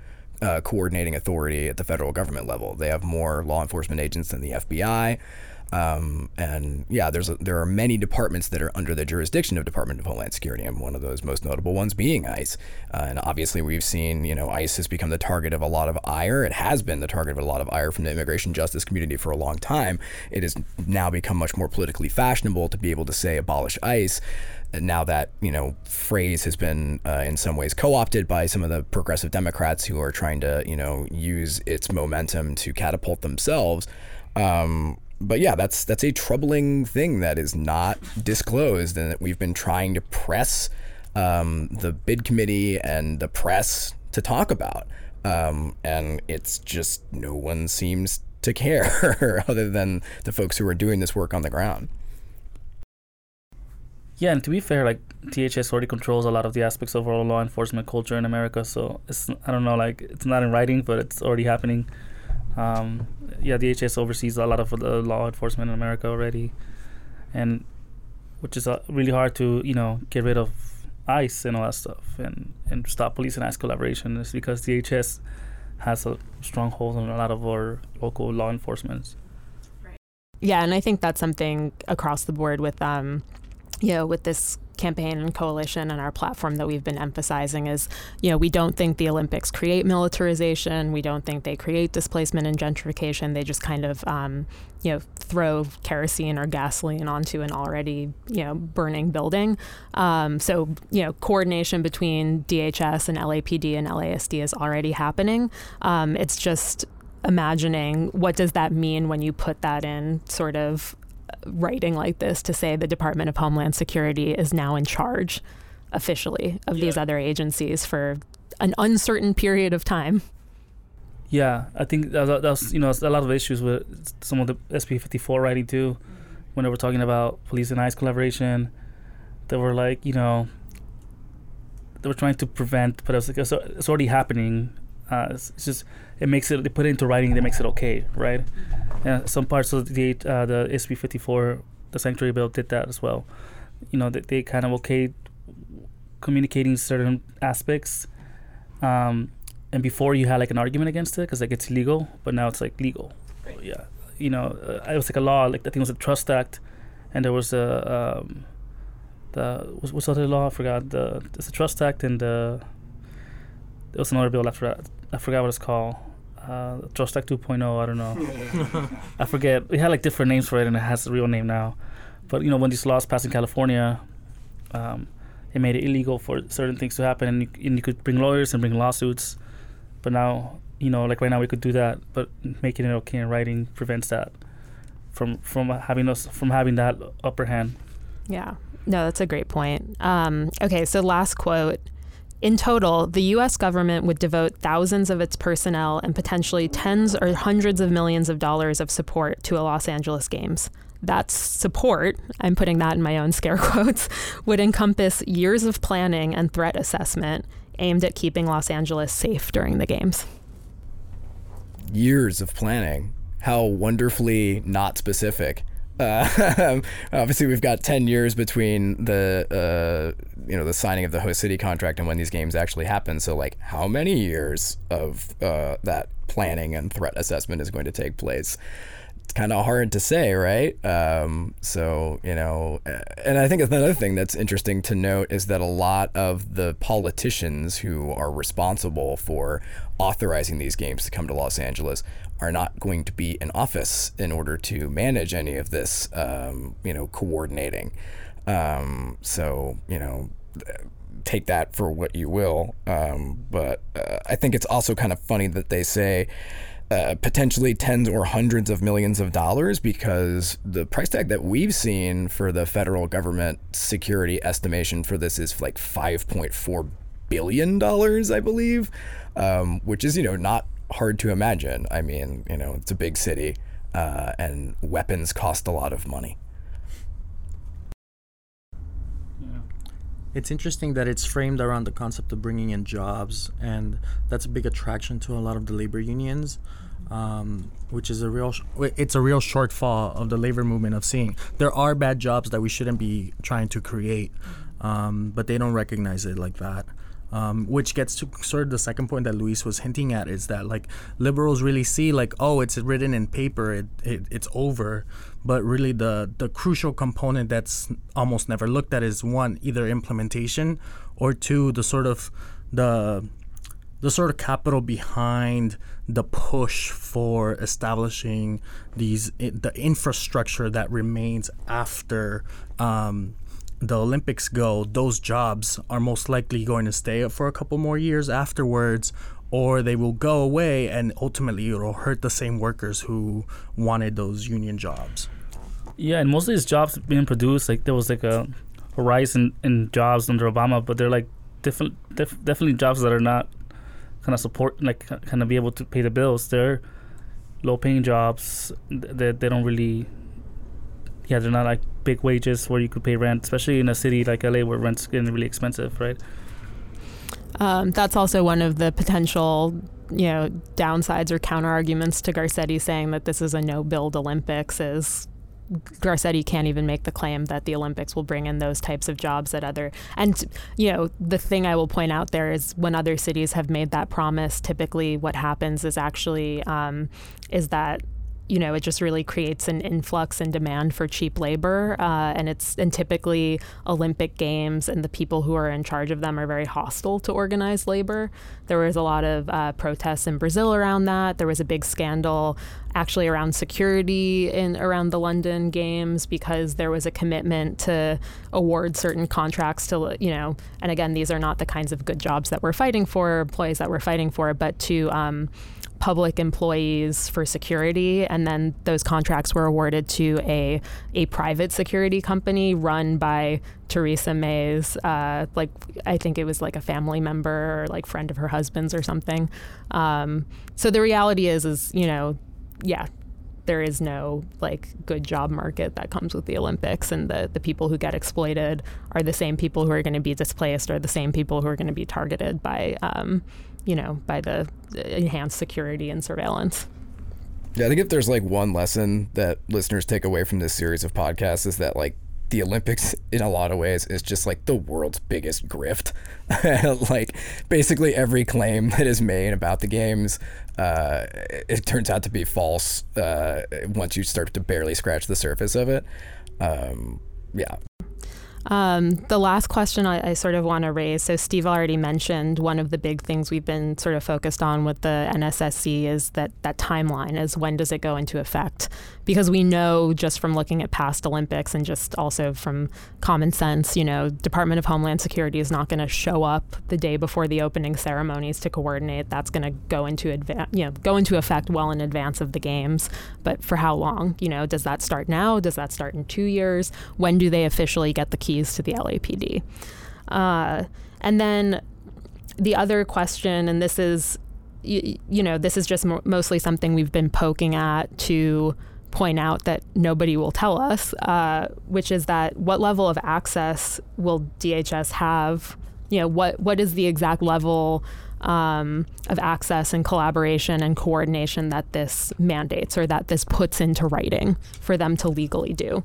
uh, coordinating authority at the federal government level. They have more law enforcement agents than the FBI. Um, and yeah, there's a, there are many departments that are under the jurisdiction of Department of Homeland Security, and one of those most notable ones being ICE. Uh, and obviously, we've seen you know ICE has become the target of a lot of ire. It has been the target of a lot of ire from the immigration justice community for a long time. It has now become much more politically fashionable to be able to say abolish ICE now that you know phrase has been uh, in some ways co-opted by some of the progressive Democrats who are trying to you know use its momentum to catapult themselves. Um, but yeah, that's that's a troubling thing that is not disclosed, and that we've been trying to press um, the bid committee and the press to talk about, um, and it's just no one seems to care other than the folks who are doing this work on the ground. Yeah, and to be fair, like DHS already controls a lot of the aspects of our law enforcement culture in America. So it's I don't know, like it's not in writing, but it's already happening. Um, yeah, DHS oversees a lot of the law enforcement in America already, and which is uh, really hard to you know get rid of ICE and all that stuff, and and stop police and ICE collaboration is because DHS has a stronghold on a lot of our local law enforcement. Yeah, and I think that's something across the board with um, you know, with this campaign and coalition and our platform that we've been emphasizing is, you know, we don't think the Olympics create militarization. We don't think they create displacement and gentrification. They just kind of, um, you know, throw kerosene or gasoline onto an already, you know, burning building. Um, so, you know, coordination between DHS and LAPD and LASD is already happening. Um, it's just imagining what does that mean when you put that in sort of writing like this to say the Department of Homeland Security is now in charge officially of yeah. these other agencies for an uncertain period of time. Yeah, I think that, that's you know a lot of issues with some of the SB 54 writing too, when they were talking about police and ICE collaboration. They were like, you know, they were trying to prevent, but it's, like, it's already happening. Uh, it's, it's, just it makes it they put it into writing, that makes it okay, right? Yeah, some parts of the uh, the SB 54, the sanctuary bill did that as well. You know, they, they kind of okayed communicating certain aspects. Um, and before you had like an argument against it because like it's legal but now it's like legal. Right. Yeah, you know, uh, it was like a law. Like I think it was a Trust Act, and there was a um, the what's, what's the other law? I forgot. The it's a Trust Act and the there was another bill after that. I forgot what it's called uh, Trust Act 2.0. I don't know. I forget. We had like different names for it, and it has a real name now. But you know, when these laws passed in California, um, it made it illegal for certain things to happen, and you, and you could bring lawyers and bring lawsuits. But now, you know, like right now, we could do that, but making it okay in writing prevents that from from having us from having that upper hand. Yeah. No, that's a great point. Um, okay, so last quote. In total, the US government would devote thousands of its personnel and potentially tens or hundreds of millions of dollars of support to a Los Angeles Games. That support, I'm putting that in my own scare quotes, would encompass years of planning and threat assessment aimed at keeping Los Angeles safe during the games. Years of planning. How wonderfully not specific. Uh, obviously, we've got ten years between the uh, you know the signing of the host city contract and when these games actually happen. So, like, how many years of uh, that planning and threat assessment is going to take place? It's kind of hard to say, right? Um, so, you know, and I think another thing that's interesting to note is that a lot of the politicians who are responsible for authorizing these games to come to Los Angeles are not going to be in office in order to manage any of this, um, you know, coordinating. Um, so, you know, take that for what you will. Um, but uh, I think it's also kind of funny that they say uh, potentially tens or hundreds of millions of dollars because the price tag that we've seen for the federal government security estimation for this is like 5.4 billion dollars, I believe, um, which is you know not hard to imagine. I mean, you know, it's a big city, uh, and weapons cost a lot of money. it's interesting that it's framed around the concept of bringing in jobs, and that's a big attraction to a lot of the labor unions. Um, which is a real sh- it's a real shortfall of the labor movement of seeing there are bad jobs that we shouldn't be trying to create um, but they don't recognize it like that um, which gets to sort of the second point that Luis was hinting at is that like liberals really see like oh it's written in paper it, it it's over. But really the the crucial component that's almost never looked at is one either implementation or two the sort of the the sort of capital behind the push for establishing these the infrastructure that remains after um, the Olympics go, those jobs are most likely going to stay for a couple more years afterwards, or they will go away and ultimately it'll hurt the same workers who wanted those union jobs. Yeah, and most of these jobs being produced, like there was like a, a rise in, in jobs under Obama, but they're like different, def- definitely jobs that are not kind of support, like kind of be able to pay the bills. They're low paying jobs. They, they don't really, yeah, they're not like big wages where you could pay rent, especially in a city like LA where rent's getting really expensive, right? Um, that's also one of the potential, you know, downsides or counter arguments to Garcetti saying that this is a no-build Olympics. Is Garcetti can't even make the claim that the Olympics will bring in those types of jobs that other and you know the thing I will point out there is when other cities have made that promise, typically what happens is actually um, is that you know, it just really creates an influx and demand for cheap labor. Uh, and it's and typically Olympic Games and the people who are in charge of them are very hostile to organized labor. There was a lot of uh, protests in Brazil around that. There was a big scandal actually around security in around the London Games because there was a commitment to award certain contracts to you know. And again, these are not the kinds of good jobs that we're fighting for, employees that we're fighting for, but to um, public employees for security, and then those contracts were awarded to a a private security company run by Theresa May's, uh, like I think it was like a family member or like friend of her husband's or something. Um, so the reality is, is you know, yeah, there is no like good job market that comes with the Olympics, and the the people who get exploited are the same people who are going to be displaced, are the same people who are going to be targeted by um, you know, by the enhanced security and surveillance. Yeah, I think if there's like one lesson that listeners take away from this series of podcasts is that like the Olympics in a lot of ways is just like the world's biggest grift. like basically every claim that is made about the games, uh, it turns out to be false uh, once you start to barely scratch the surface of it. Um, yeah, um, the last question I, I sort of want to raise so, Steve already mentioned one of the big things we've been sort of focused on with the NSSE is that that timeline is when does it go into effect? Because we know just from looking at past Olympics and just also from common sense, you know, Department of Homeland Security is not going to show up the day before the opening ceremonies to coordinate. That's going to go into adva- you know, go into effect well in advance of the games. But for how long? You know, does that start now? Does that start in two years? When do they officially get the key? To the LAPD. Uh, and then the other question, and this is, you, you know, this is just mo- mostly something we've been poking at to point out that nobody will tell us, uh, which is that what level of access will DHS have? You know, what what is the exact level um, of access and collaboration and coordination that this mandates or that this puts into writing for them to legally do?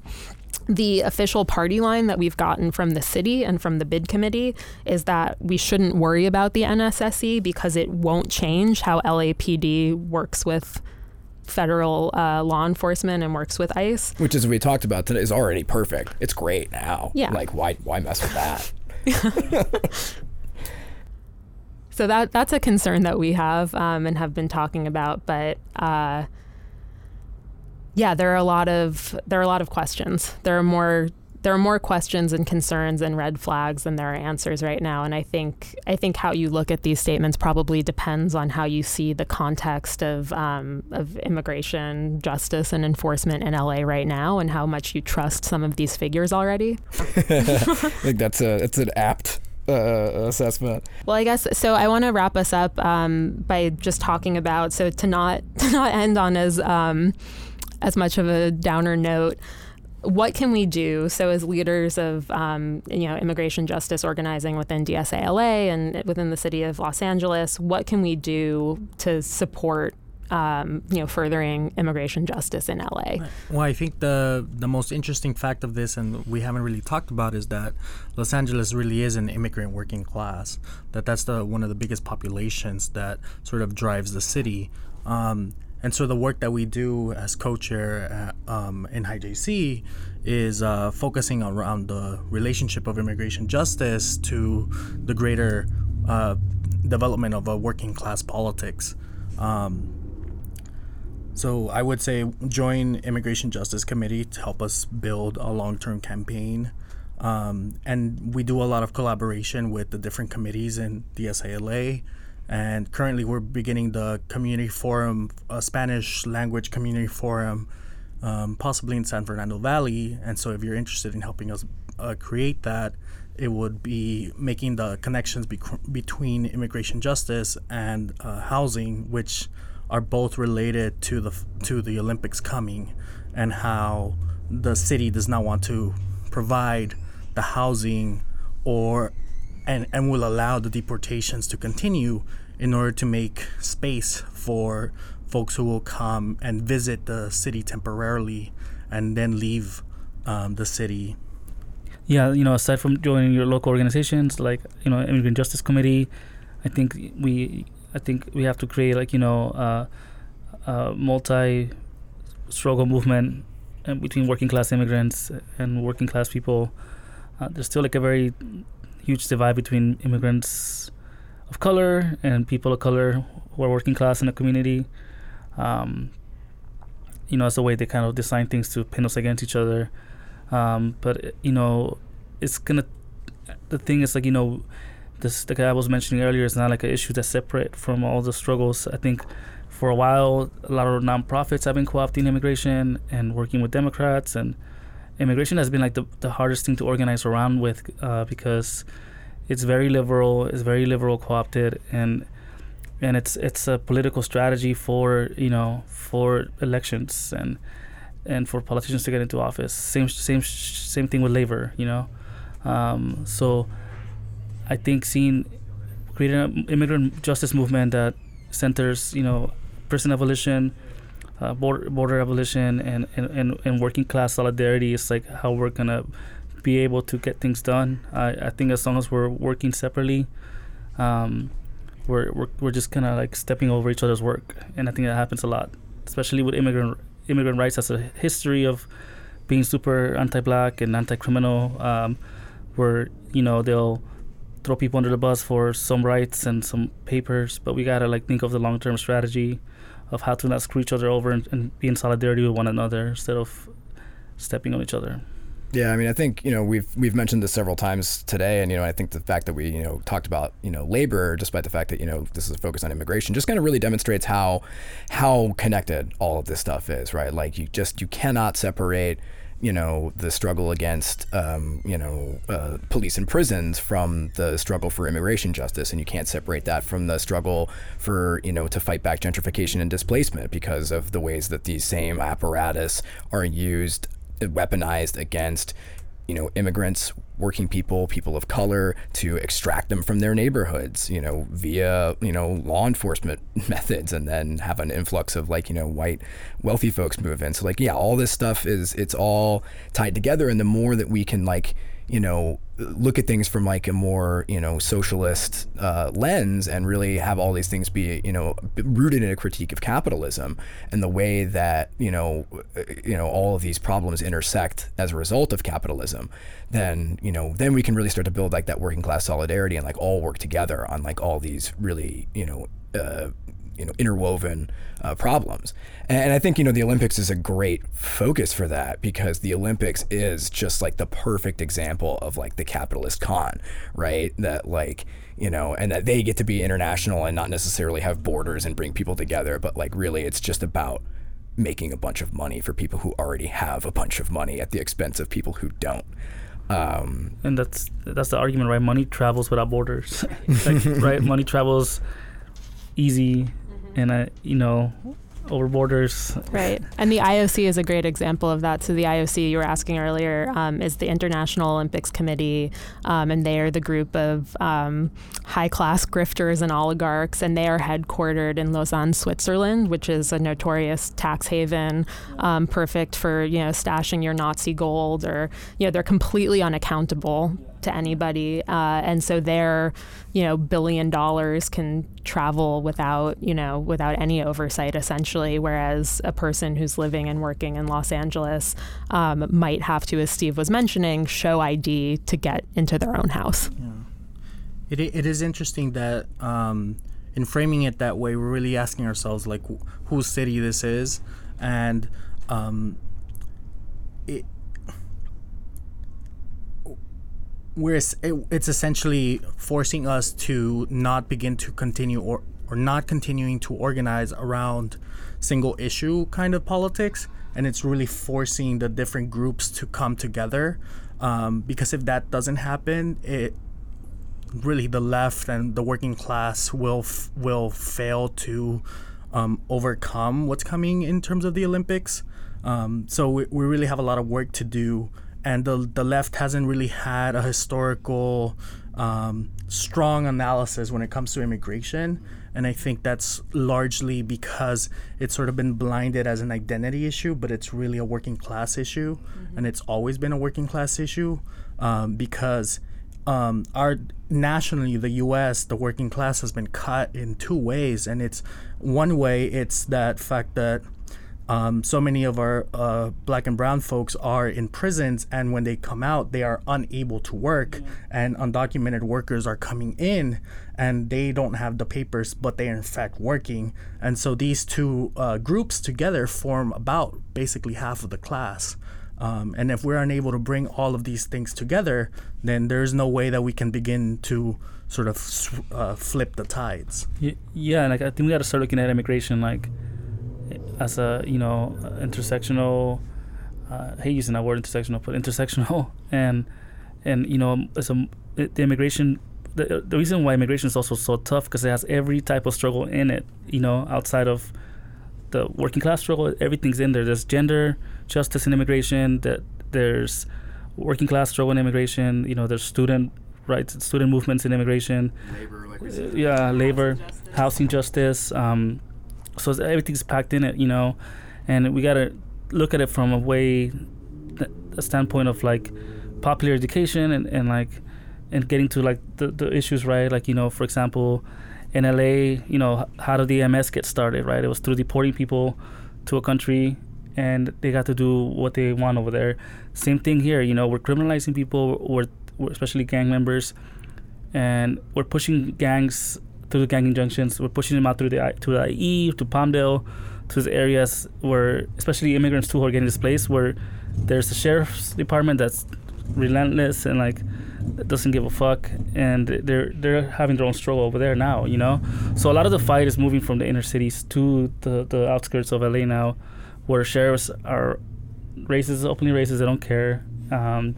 The official party line that we've gotten from the city and from the bid committee is that we shouldn't worry about the NSSE because it won't change how LAPD works with federal uh, law enforcement and works with ICE. Which, as we talked about today, is already perfect. It's great now. Yeah. Like, why, why mess with that? so that that's a concern that we have um, and have been talking about, but. Uh, yeah, there are a lot of there are a lot of questions. There are more there are more questions and concerns and red flags than there are answers right now. And I think I think how you look at these statements probably depends on how you see the context of um, of immigration, justice, and enforcement in LA right now, and how much you trust some of these figures already. I think that's a that's an apt uh, assessment. Well, I guess so. I want to wrap us up um, by just talking about so to not to not end on as um, as much of a downer note. what can we do? So, as leaders of um, you know immigration justice organizing within DSALA and within the city of Los Angeles, what can we do to support um, you know, furthering immigration justice in LA. Well, I think the the most interesting fact of this, and we haven't really talked about, is that Los Angeles really is an immigrant working class. That that's the one of the biggest populations that sort of drives the city. Um, and so the work that we do as co-chair uh, um, in IJC is uh, focusing around the relationship of immigration justice to the greater uh, development of a working class politics. Um, so I would say join Immigration Justice Committee to help us build a long-term campaign. Um, and we do a lot of collaboration with the different committees in DSALA. And currently, we're beginning the community forum, a Spanish language community forum, um, possibly in San Fernando Valley. And so, if you're interested in helping us uh, create that, it would be making the connections be- between immigration justice and uh, housing, which are both related to the to the Olympics coming and how the city does not want to provide the housing or and, and will allow the deportations to continue in order to make space for folks who will come and visit the city temporarily and then leave um, the city. Yeah, you know, aside from joining your local organizations like you know Immigrant Justice Committee, I think we I think we have to create like you know uh, a multi struggle movement uh, between working class immigrants and working class people. Uh, there's still like a very huge divide between immigrants of color and people of color who are working class in the community. Um, you know, it's a way they kind of design things to pin us against each other. Um, but you know, it's gonna. The thing is like you know this the guy I was mentioning earlier is not like an issue that's separate from all the struggles. I think for a while a lot of nonprofits have been co-opting immigration and working with Democrats and immigration has been like the, the hardest thing to organize around with uh, because it's very liberal, it's very liberal co-opted and and it's it's a political strategy for you know for elections and and for politicians to get into office. Same same same thing with labor, you know. Um, so I think seeing creating an immigrant justice movement that centers, you know, prison abolition, uh, border, border abolition, and, and, and, and, working class solidarity is like how we're gonna be able to get things done. I, I think as long as we're working separately, um, we're, we're, we're just kind of like stepping over each other's work, and I think that happens a lot, especially with immigrant immigrant rights as a history of being super anti-black and anti-criminal, um, where you know they'll throw people under the bus for some rights and some papers, but we gotta like think of the long term strategy of how to not screw each other over and, and be in solidarity with one another instead of stepping on each other. Yeah, I mean, I think you know we've we've mentioned this several times today, and you know I think the fact that we you know talked about you know labor, despite the fact that you know this is a focus on immigration, just kind of really demonstrates how how connected all of this stuff is, right? Like you just you cannot separate you know the struggle against um, you know uh, police and prisons from the struggle for immigration justice, and you can't separate that from the struggle for you know to fight back gentrification and displacement because of the ways that these same apparatus are used weaponized against you know, immigrants, working people, people of color, to extract them from their neighborhoods, you know, via, you know, law enforcement methods and then have an influx of like, you know, white wealthy folks move in. So like, yeah, all this stuff is it's all tied together and the more that we can like you know, look at things from like a more, you know, socialist uh, lens and really have all these things be, you know, rooted in a critique of capitalism and the way that, you know, you know, all of these problems intersect as a result of capitalism, then, you know, then we can really start to build like that working class solidarity and like all work together on like all these really, you know, uh, you know interwoven uh, problems. And I think you know the Olympics is a great focus for that because the Olympics is just like the perfect example of like the capitalist con, right? That like you know, and that they get to be international and not necessarily have borders and bring people together, but like really it's just about making a bunch of money for people who already have a bunch of money at the expense of people who don't. Um, and that's that's the argument, right? Money travels without borders, like, right? Money travels easy and I, you know, over borders. Right. And the IOC is a great example of that. So, the IOC, you were asking earlier, um, is the International Olympics Committee, um, and they are the group of um, high class grifters and oligarchs, and they are headquartered in Lausanne, Switzerland, which is a notorious tax haven, um, perfect for, you know, stashing your Nazi gold, or, you know, they're completely unaccountable to anybody. Uh, and so their, you know, billion dollars can travel without, you know, without any oversight essentially. Whereas a person who's living and working in Los Angeles um, might have to, as Steve was mentioning, show ID to get into their own house. Yeah. It, it is interesting that um, in framing it that way, we're really asking ourselves like wh- whose city this is, and um, it we're it, it's essentially forcing us to not begin to continue or or not continuing to organize around single issue kind of politics and it's really forcing the different groups to come together um, because if that doesn't happen it really the left and the working class will f- will fail to um, overcome what's coming in terms of the Olympics. Um, so we, we really have a lot of work to do, and the the left hasn't really had a historical um, strong analysis when it comes to immigration. And I think that's largely because it's sort of been blinded as an identity issue, but it's really a working class issue, and it's always been a working class issue um, because um, our nationally the U.S. the working class has been cut in two ways, and it's one way it's that fact that um, so many of our uh, black and brown folks are in prisons, and when they come out, they are unable to work, and undocumented workers are coming in, and they don't have the papers, but they are in fact working, and so these two uh, groups together form about basically half of the class. Um, and if we're unable to bring all of these things together, then there's no way that we can begin to sort of sw- uh, flip the tides. Yeah, like I think we got to start looking at immigration like as a you know intersectional. Uh, I hate using that word intersectional, but intersectional and and you know as a the immigration. The, the reason why immigration is also so tough because it has every type of struggle in it. You know, outside of the working class struggle, everything's in there. There's gender justice in immigration. That there's working class struggle in immigration. You know, there's student rights, student movements in immigration. Labor, like Uh, yeah, labor, housing justice. Um, so everything's packed in it, you know, and we gotta look at it from a way, a standpoint of like popular education and, and like, and getting to like the, the issues right. Like you know, for example, in LA, you know, how did the MS get started? Right, it was through deporting people to a country, and they got to do what they want over there. Same thing here. You know, we're criminalizing people, we're, we're especially gang members and we're pushing gangs through the gang injunctions. We're pushing them out through the to the IE, to Palmdale, to the areas where, especially immigrants too, who are getting displaced, where there's a sheriff's department that's relentless and like doesn't give a fuck, and they're they're having their own struggle over there now, you know. So a lot of the fight is moving from the inner cities to the the outskirts of LA now, where sheriffs are racist, openly racist. They don't care. Um,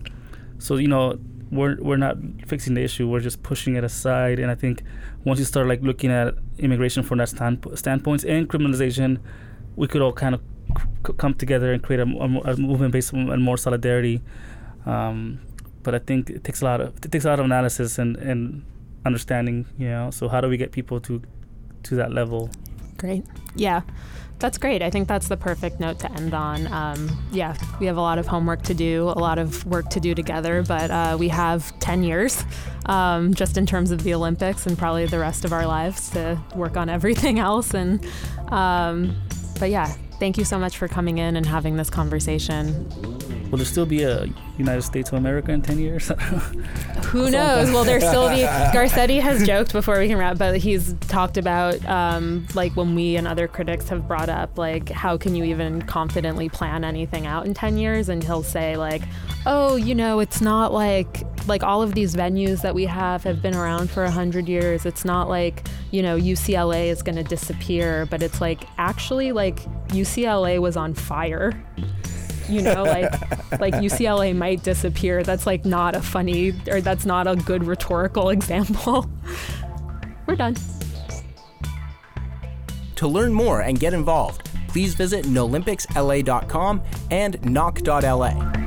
so you know we're we're not fixing the issue. We're just pushing it aside. And I think once you start like looking at immigration from that stand, standpoints and criminalization, we could all kind of c- come together and create a, a, a movement based on more solidarity. Um, but I think it takes a lot of it takes a lot of analysis and, and understanding. You know, so how do we get people to to that level? Great. Yeah. That's great. I think that's the perfect note to end on. Um, yeah, we have a lot of homework to do, a lot of work to do together, but uh, we have 10 years um, just in terms of the Olympics and probably the rest of our lives to work on everything else. And um, but yeah, thank you so much for coming in and having this conversation. Will there still be a United States of America in ten years? Who knows? Will there still be? Garcetti has joked before we can wrap, but he's talked about um, like when we and other critics have brought up like how can you even confidently plan anything out in 10 years? And he'll say like, oh, you know, it's not like like all of these venues that we have have been around for a hundred years. It's not like you know UCLA is going to disappear, but it's like actually like UCLA was on fire you know like like UCLA might disappear. That's like not a funny or that's not a good rhetorical example. We're done. To learn more and get involved, please visit nolympicsla.com and knock.la.